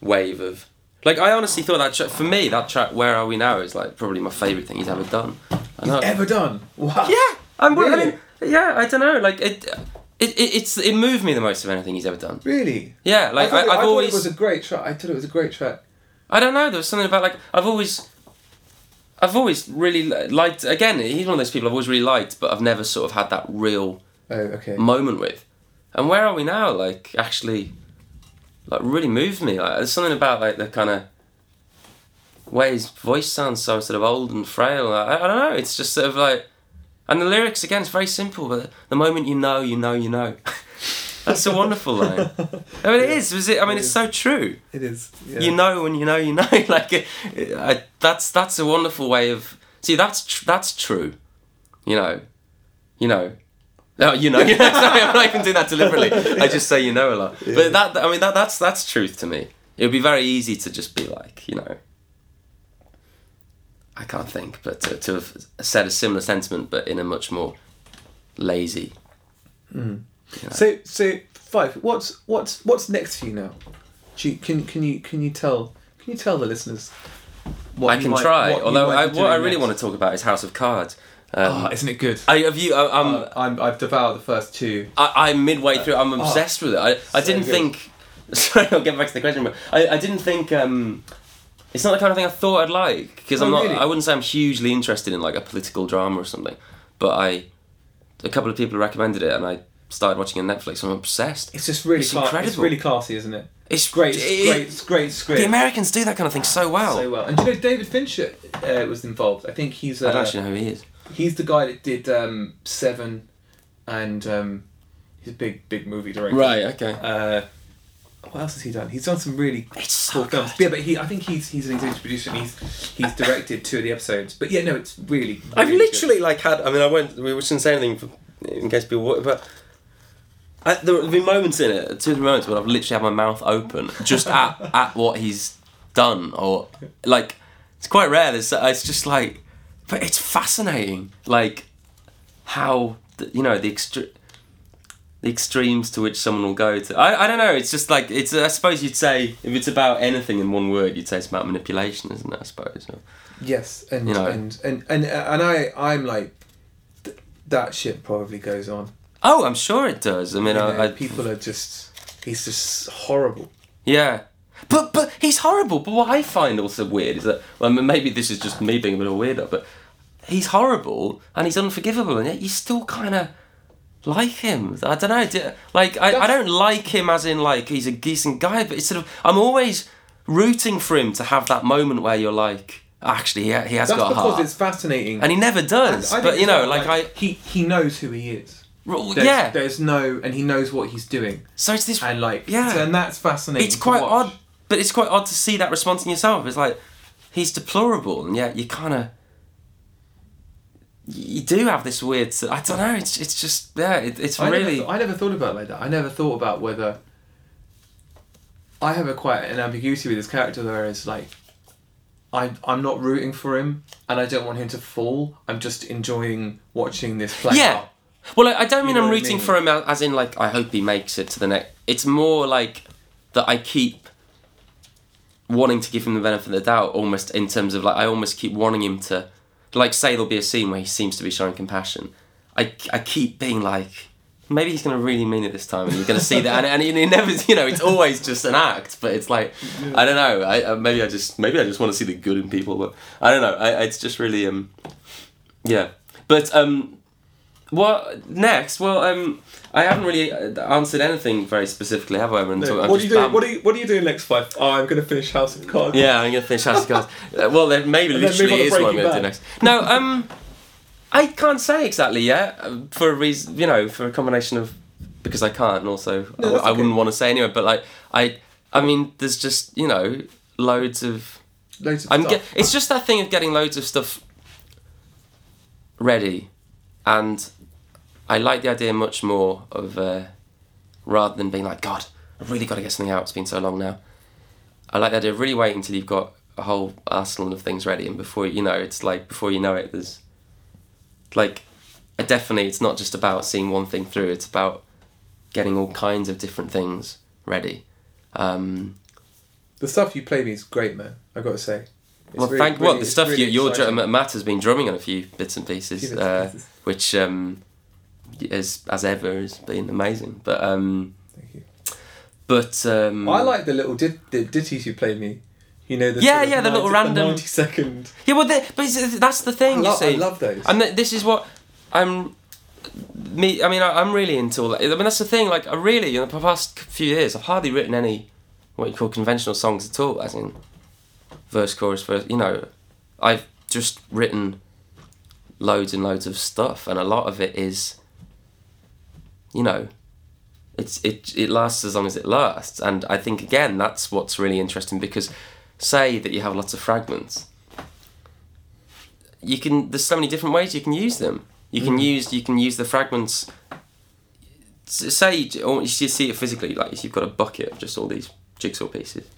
wave of. Like I honestly thought that track, for me that track "Where Are We Now" is like probably my favorite thing he's ever done. I know. Ever done? Wow. Yeah, I'm. I mean, yeah, I don't know. Like it, it, it, it's it moved me the most of anything he's ever done. Really? Yeah, like I I, thought, it- I've I thought always. it was a great track. I thought it was a great track. I don't know. There was something about like I've always, I've always really liked. Again, he's one of those people I've always really liked, but I've never sort of had that real Oh, okay. moment with. And where are we now? Like actually, like really moved me. Like there's something about like the kind of way his voice sounds so sort of old and frail. I, I don't know. It's just sort of like, and the lyrics again, it's very simple. But the moment you know, you know, you know. That's a wonderful line. I mean, it is. Was it? I mean, it's so true It is. Yeah. you know when you know you know like it, it- I, that's that's a wonderful way of see that's tr- that's true you know you know no you know, you know sorry I'm not even doing that deliberately I just say you know a lot but that I mean that that's that's truth to me it would be very easy to just be like you know I can't think but to, to have said a similar sentiment but in a much more lazy hmm. you know. So so Fyfe. What's what's what's next for you now? You, can can you can you tell can you tell the listeners? What I can might- try although I, what I really next? want to talk about is House of Cards um, Oh, isn't it good? I, have you? I, I'm, Uh, I'm I've devoured the first two. I, I'm midway through. I'm obsessed with it. I, I so didn't good. think. Sorry, I'll get back to the question, but I, I didn't think. Um, it's not the kind of thing I thought I'd like because I'm Oh, not. really? I wouldn't say I'm hugely interested in like a political drama or something, but I. A couple of people recommended it, and I started watching it on Netflix. and I'm obsessed. It's just really It's cla- It's incredible. really classy, isn't it? It's Great, it- great, it's great script. The Americans do that kind of thing so well. so well. And do you know David Fincher uh, was involved? I think he's I uh, don't actually know who he is. He's the guy that did um, Seven, and um, he's a big big movie director. Right. Okay. Uh, what else has he done? He's done some really It's so cool films. good. Yeah, but he I think he's he's an executive producer and he's he's directed two of the episodes. But yeah, no, it's really. I've really good. literally like had. I mean, I won't. We shouldn't say anything for, in case people. But I, there have been moments in it, two moments where I've literally had my mouth open just at at what he's done, or like it's quite rare. There's, it's just like, but it's fascinating, like how the, you know the extre- the extremes to which someone will go to. I, I don't know. It's just like it's. I suppose you'd say if it's about anything in one word, you'd say it's about manipulation, isn't it? I suppose. Or- Yes, and You know. and, and and and I I'm like th- that shit probably goes on. Oh, I'm sure it does. I mean, You know, I, people are just he's just horrible. yeah, but but he's horrible. But what I find also weird is that well, I mean, maybe this is just me being a bit of a weirdo, but he's horrible and he's unforgivable, and yet you still kind of like him. I don't know. Like I, I don't like him as in like he's a decent guy, but it's sort of I'm always rooting for him to have that moment where you're like, actually, he, he has That's got a heart. because it's fascinating. and he never does. I think but you know, well, like, I, he he knows who he is. There's, yeah. there's no and he knows what he's doing So it's this and like Yeah. so- and that's fascinating. it's quite odd, but it's quite odd to see that response in yourself. It's like he's deplorable, and yet you kind of you do have this weird. I don't know. It's it's just yeah. It, it's I really never, I never thought about it like that. I never thought about whether I have a quite an ambiguity with his character where it's like I I'm not rooting for him and I don't want him to fall. I'm just enjoying watching this play yeah. out. Well, I, I don't mean know I'm rooting mean? for him as as in like I hope he makes it to the next. It's more like that I keep wanting to give him the benefit of the doubt, almost in terms of like I almost keep wanting him to, like say there'll be a scene where he seems to be showing compassion. I, I keep being like, maybe he's going to really mean it this time, and you're going to see that, and, and he never, you know, it's always just an act, but it's like, I don't know, I maybe I just maybe I just want to see the good in people, but I don't know, I, it's just really um, yeah. But um, what next? Well, um, I haven't really uh, answered anything very specifically, have I? No. talking- What are you doing? What are you What are you doing next Fyfe? Oh, I'm going to finish House of Cards. Yeah, I'm gonna finish House of Cards. Uh, well, then maybe And literally to is what I'm gonna do next. No, um, I can't say exactly yet uh, for a reason. You know, for a combination of because I can't, and also No, I, I okay. wouldn't want to say anyway. But like, I, I mean, there's just you know loads of. Loads of I'm. stuff. Get, it's just that thing of getting loads of stuff ready, and I like the idea much more of uh, rather than being like, God, I've really got to get something out. It's been so long now. I like the idea of really waiting until you've got a whole arsenal of things ready, and before you know, it's like before you know it, there's like, I definitely, it's not just about seeing one thing through. It's about getting all kinds of different things ready. Um, The stuff you play me is great, man. I got to say. It's well, really- thank well really- the stuff really you, your drum, Matt has been drumming on a few bits and pieces, uh, pieces. which um, as as ever has been amazing. But um, Thank you. but um, I like the little dit- the ditties you play me. You know the Yeah, sort of yeah, the little 90 random- ninety second. yeah, well, the, but that's the I, thing. lo- you see, I love those. And th- this is what I'm. Me, I mean, I, I'm really into all that. I mean, that's the thing. Like, I really, in the past few years, I've hardly written any what you call conventional songs at all, as in verse, chorus, verse. You know, I've just written loads and loads of stuff, and a lot of it is, you know, it's it it lasts as long as it lasts, and I think again that's what's really interesting because, say that you have lots of fragments you can there's so many different ways you can use them. You can mm. use you can use the fragments say you- or you see it physically like you've got a bucket of just all these jigsaw pieces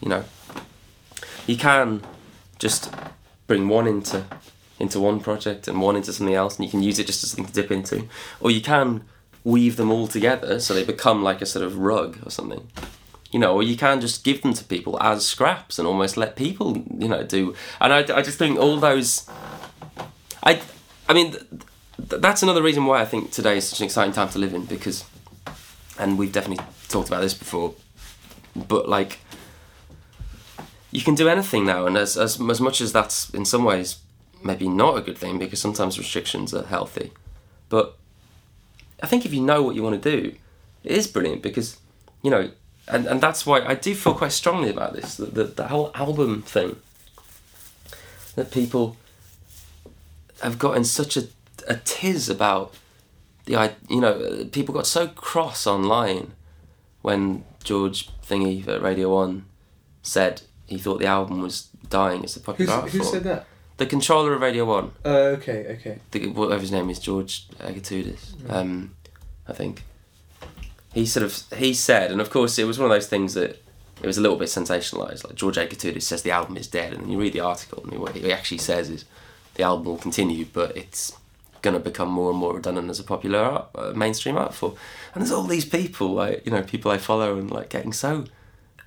you know you can just bring one into into one project and one into something else and you can use it just as something to dip into. Or you can weave them all together so they become like a sort of rug or something you know, or you can just give them to people as scraps and almost let people, you know, do. And I, I just think all those, I, I mean, th- th- that's another reason why I think today is such an exciting time to live in because, and we've definitely talked about this before, but like, you can do anything now, and as as as much as that's in some ways maybe not a good thing because sometimes restrictions are healthy, but I think if you know what you want to do, it is brilliant because you know, and, and that's why I do feel quite strongly about this the, the, the whole album thing. That people have gotten such a, a tiz about the i you know people got so cross online when George Thingy at Radio One said he thought the album was dying as a Who's, popular art who said that? The controller of Radio One Uh, okay, okay. the, whatever his name is, George Ergatoudis, um, I think. He sort of he said, and of course it was one of those things that it was a little bit sensationalized. Like George Ergatoudis says the album is dead, and then you read the article, and what he actually says is the album will continue, but it's going to become more and more redundant as a popular art, uh, mainstream art form. And there's all these people, like you know, people I follow, and like getting so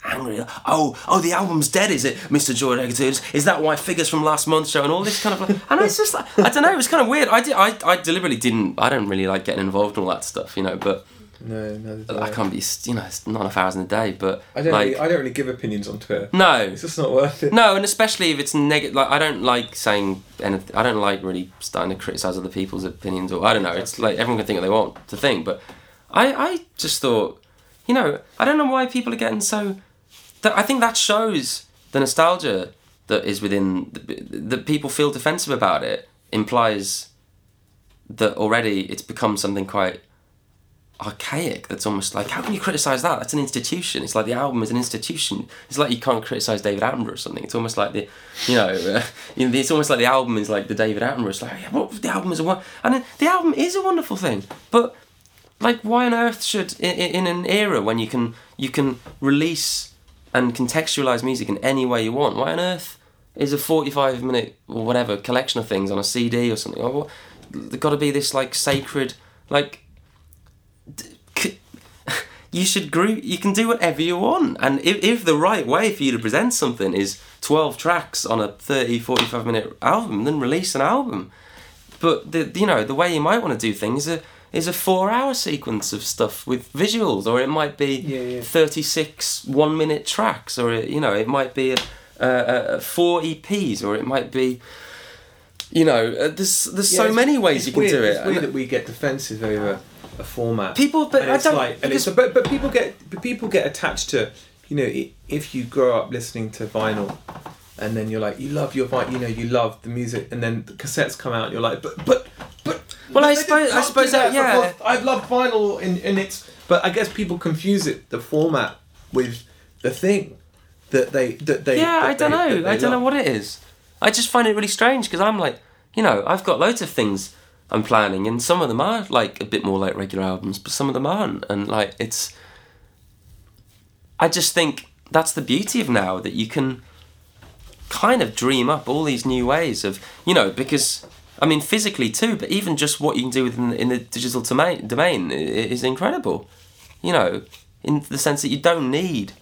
angry. Oh, oh, the album's dead, is it, Mr. George Ergatoudis? Is that why figures from last month show and all this kind of like? And it's just like I don't know. It was kind of weird. I did. I, I deliberately didn't. I don't really like getting involved in all that stuff, you know. But No, no. I can't be. You know, it's not enough hours in a day. But I don't. like really, I don't really give opinions on Twitter. no. It's just not worth it. No, and especially if it's negative. Like I don't like saying anything. I don't like really starting to criticize other people's opinions, or I don't know. It's like everyone can think what they want to think, but I, I just thought, you know, I don't know why people are getting so. I think that shows the nostalgia that is within that people feel defensive about it implies that already it's become something quite archaic. That's almost like how can you criticize that? That's an institution. It's like the album is an institution. It's like you can't criticize david attenborough or something. It's almost like the you know, uh, you know it's almost like the album is like the david attenborough. It's like yeah, well, the album is a one and the album is a wonderful thing but like why on earth should in, in an era when you can you can release and contextualize music in any way you want. Why on earth is a 45 minute or whatever collection of things on a cd or something? Or there's got to be this like sacred like you should group you can do whatever you want. And if, if the right way for you to present something is 12 tracks on a 30 45 minute album then release an album. But the you know the way you might want to do things is a, is a four hour sequence of stuff with visuals or it might be Yeah, yeah. 36 one minute tracks or it, you know it might be a, a, a, four eps or it might be you know, uh, there's there's Yeah, so many ways you can weird, do it. It's weird that we get defensive over a format. people, but I don't. like, and it's, because- but but people get but people get attached to, you know, if you grow up listening to vinyl, and then you're like, you love your vinyl, you know, you love the music, and then the cassettes come out, and you're like, but but. Well, I suppose- I suppose that- yeah. because I love vinyl, in and it's. But I guess people confuse it the format with the thing that they that they. yeah, that I don't they- know. I don't know what it is. I just find it really strange because I'm like, you know, I've got loads of things I'm planning, and some of them are like a bit more like regular albums, but some of them aren't, and like it's. I just think that's the beauty of now that you can kind of dream up all these new ways of you know because I mean physically too, but even just what you can do within in the digital domain domain is incredible. You know, in the sense that you don't need.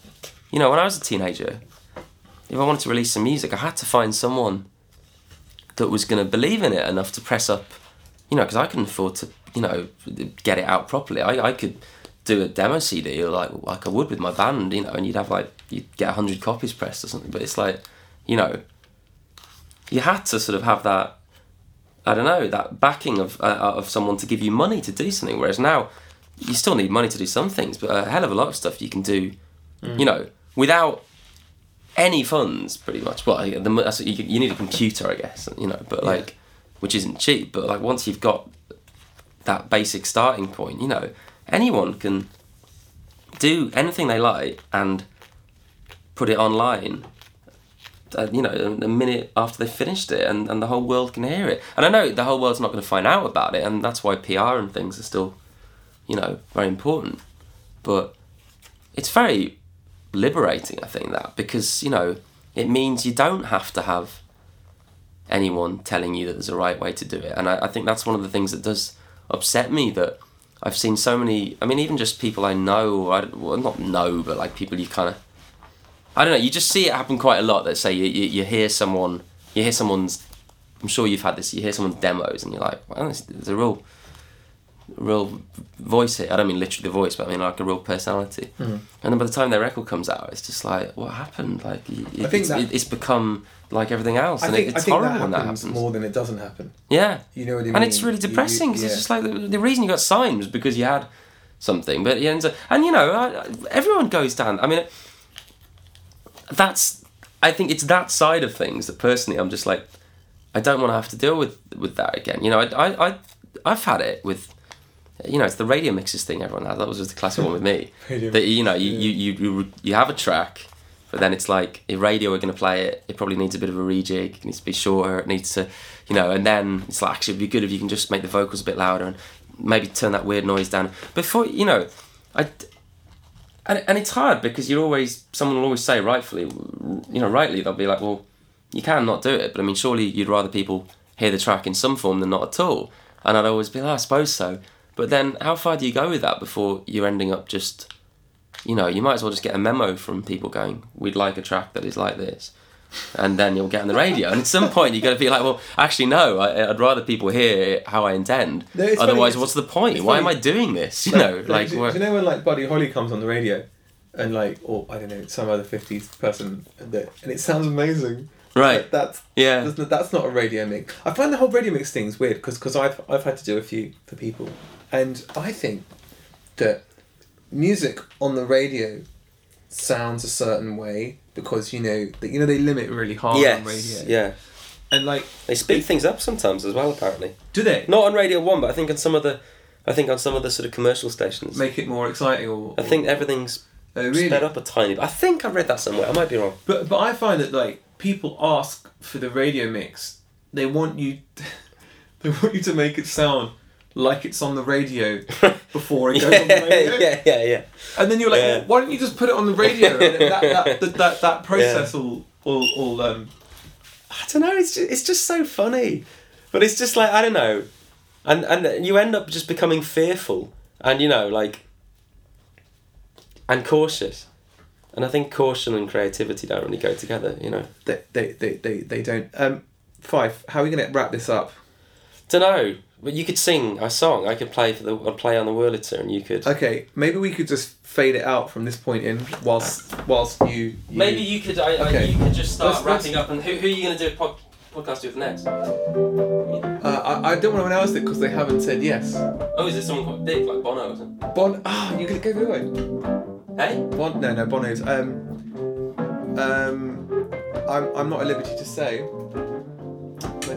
You know, when I was a teenager, if I wanted to release some music, I had to find someone that was going to believe in it enough to press up. You know, because I couldn't afford to, you know, get it out properly. I, I could do a demo CD like like I would with my band, you know, and you'd have like you'd get hundred copies pressed or something. But it's like, you know, you had to sort of have that. I don't know that backing of uh, of someone to give you money to do something. Whereas now, you still need money to do some things, but a hell of a lot of stuff you can do, you know, without any funds, pretty much. Well, the, you, you need a computer, I guess, you know, but Yeah. like, which isn't cheap. But like, once you've got that basic starting point, you know, anyone can do anything they like and put it online. Uh, you know, a minute after they finished it, and, and the whole world can hear it. And I know the whole world's not going to find out about it, and that's why PR and things are still, you know, very important. But it's very liberating, I think, that because, you know, it means you don't have to have anyone telling you that there's a right way to do it. And I, I think that's one of the things that does upset me that I've seen so many, I mean, even just people I know, I, well, not know, but like people you kind of, I don't know, you just see it happen quite a lot that say you, you, you hear someone, you hear someone's, I'm sure you've had this, you hear someone's demos and you're like, well, there's, there's a real, real voice here. I don't mean literally the voice, but I mean like a real personality. Hmm. And then by the time their record comes out, it's just like, what happened? Like, y- I think it's, that- it, it's become like everything else, I and think, it, I it's think horrible that when that happens happens. more than it doesn't happen. Yeah, You know what I mean? and it's really You- you- depressing because yeah. it's just like the, the reason you got signed was because you had something. But yeah, and, up, and you know, I, I- everyone goes down. I mean, that's I think it's that side of things that personally I'm just like I don't want to have to deal with with that again. You know, I I, I I've had it with. You know, it's the radio mixes thing everyone had. That was just the classic one with me. Radio That you know, you, yeah. you, you, you, you have a track, but then it's like a radio we're going to play it. It probably needs a bit of a rejig. It needs to be shorter. It needs to, you know, and then it's like actually it'd be good if you can just make the vocals a bit louder and maybe turn that weird noise down. Before you know, I, and and it's hard because you're always someone will always say rightfully, you know, rightly they'll be like, well, you can not do it, but I mean, surely you'd rather people hear the track in some form than not at all. And I'd always be like, oh, I suppose so. But then, how far do you go with that before you're ending up just, you know, you might as well just get a memo from people going, we'd like a track that is like this. And then you'll get on the radio. And at some point, you've got to be like, well, actually, no, I, I'd rather people hear how I intend. No, it's funny, Otherwise, what's the point? Why am. I doing this? You know, like, do, do you know when like Buddy Holly comes on the radio, and like or I don't know some other fifties person, that, and it sounds amazing. right. Like, that's Yeah. that's not, that's not a radio mix. I find the whole radio mix thing's weird because because I've I've had to do a few for people, and I think that music on the radio sounds a certain way because you know that you know they limit really hard on radio. Yes. Yeah. And like, They speed things up sometimes as well, apparently. do they Not on Radio One, but I think on some of the, I think on some of the sort of commercial stations. make it more exciting? Or, I think everything's oh, really? sped up a tiny bit. I think I read that somewhere. I might be wrong. But but I find that like people ask for the radio mix, they want you, they want you to make it sound like it's on the radio before it goes yeah, on the radio. yeah, yeah, yeah. And then you're like, Yeah. well, why don't you just put it on the radio? And that, that, that, that, that process will, will, will um, I don't know. It's just, it's just so funny, but it's just like I don't know, and and you end up just becoming fearful, and you know like, and cautious, and I think caution and creativity don't really go together. You know, they, they, they, they, they don't. Um, Fyfe, how are we going to wrap this up? don't know. But you could sing a song. I could play for the I'd play on the Wurlitzer, and you could. Okay, maybe we could just fade it out from this point in whilst whilst you. you Maybe you could. I, Okay. I, you could just start Let's- let's- wrapping up. And who, who are you going to do a pod, podcast with next? Uh, I, I don't want to announce it because they haven't said yes. Oh, is it someone quite big, like Bono or something? Bon. Ah, you gave it away. Hey? Bon. No, no, Bono's. Um. Um. I'm. I'm not at liberty to say.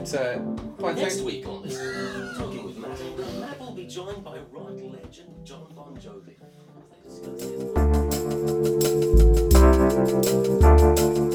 It's uh, a fun Next thing. week on this, talking with Matt, Matt will be joined by rock legend John Bon Jovi. They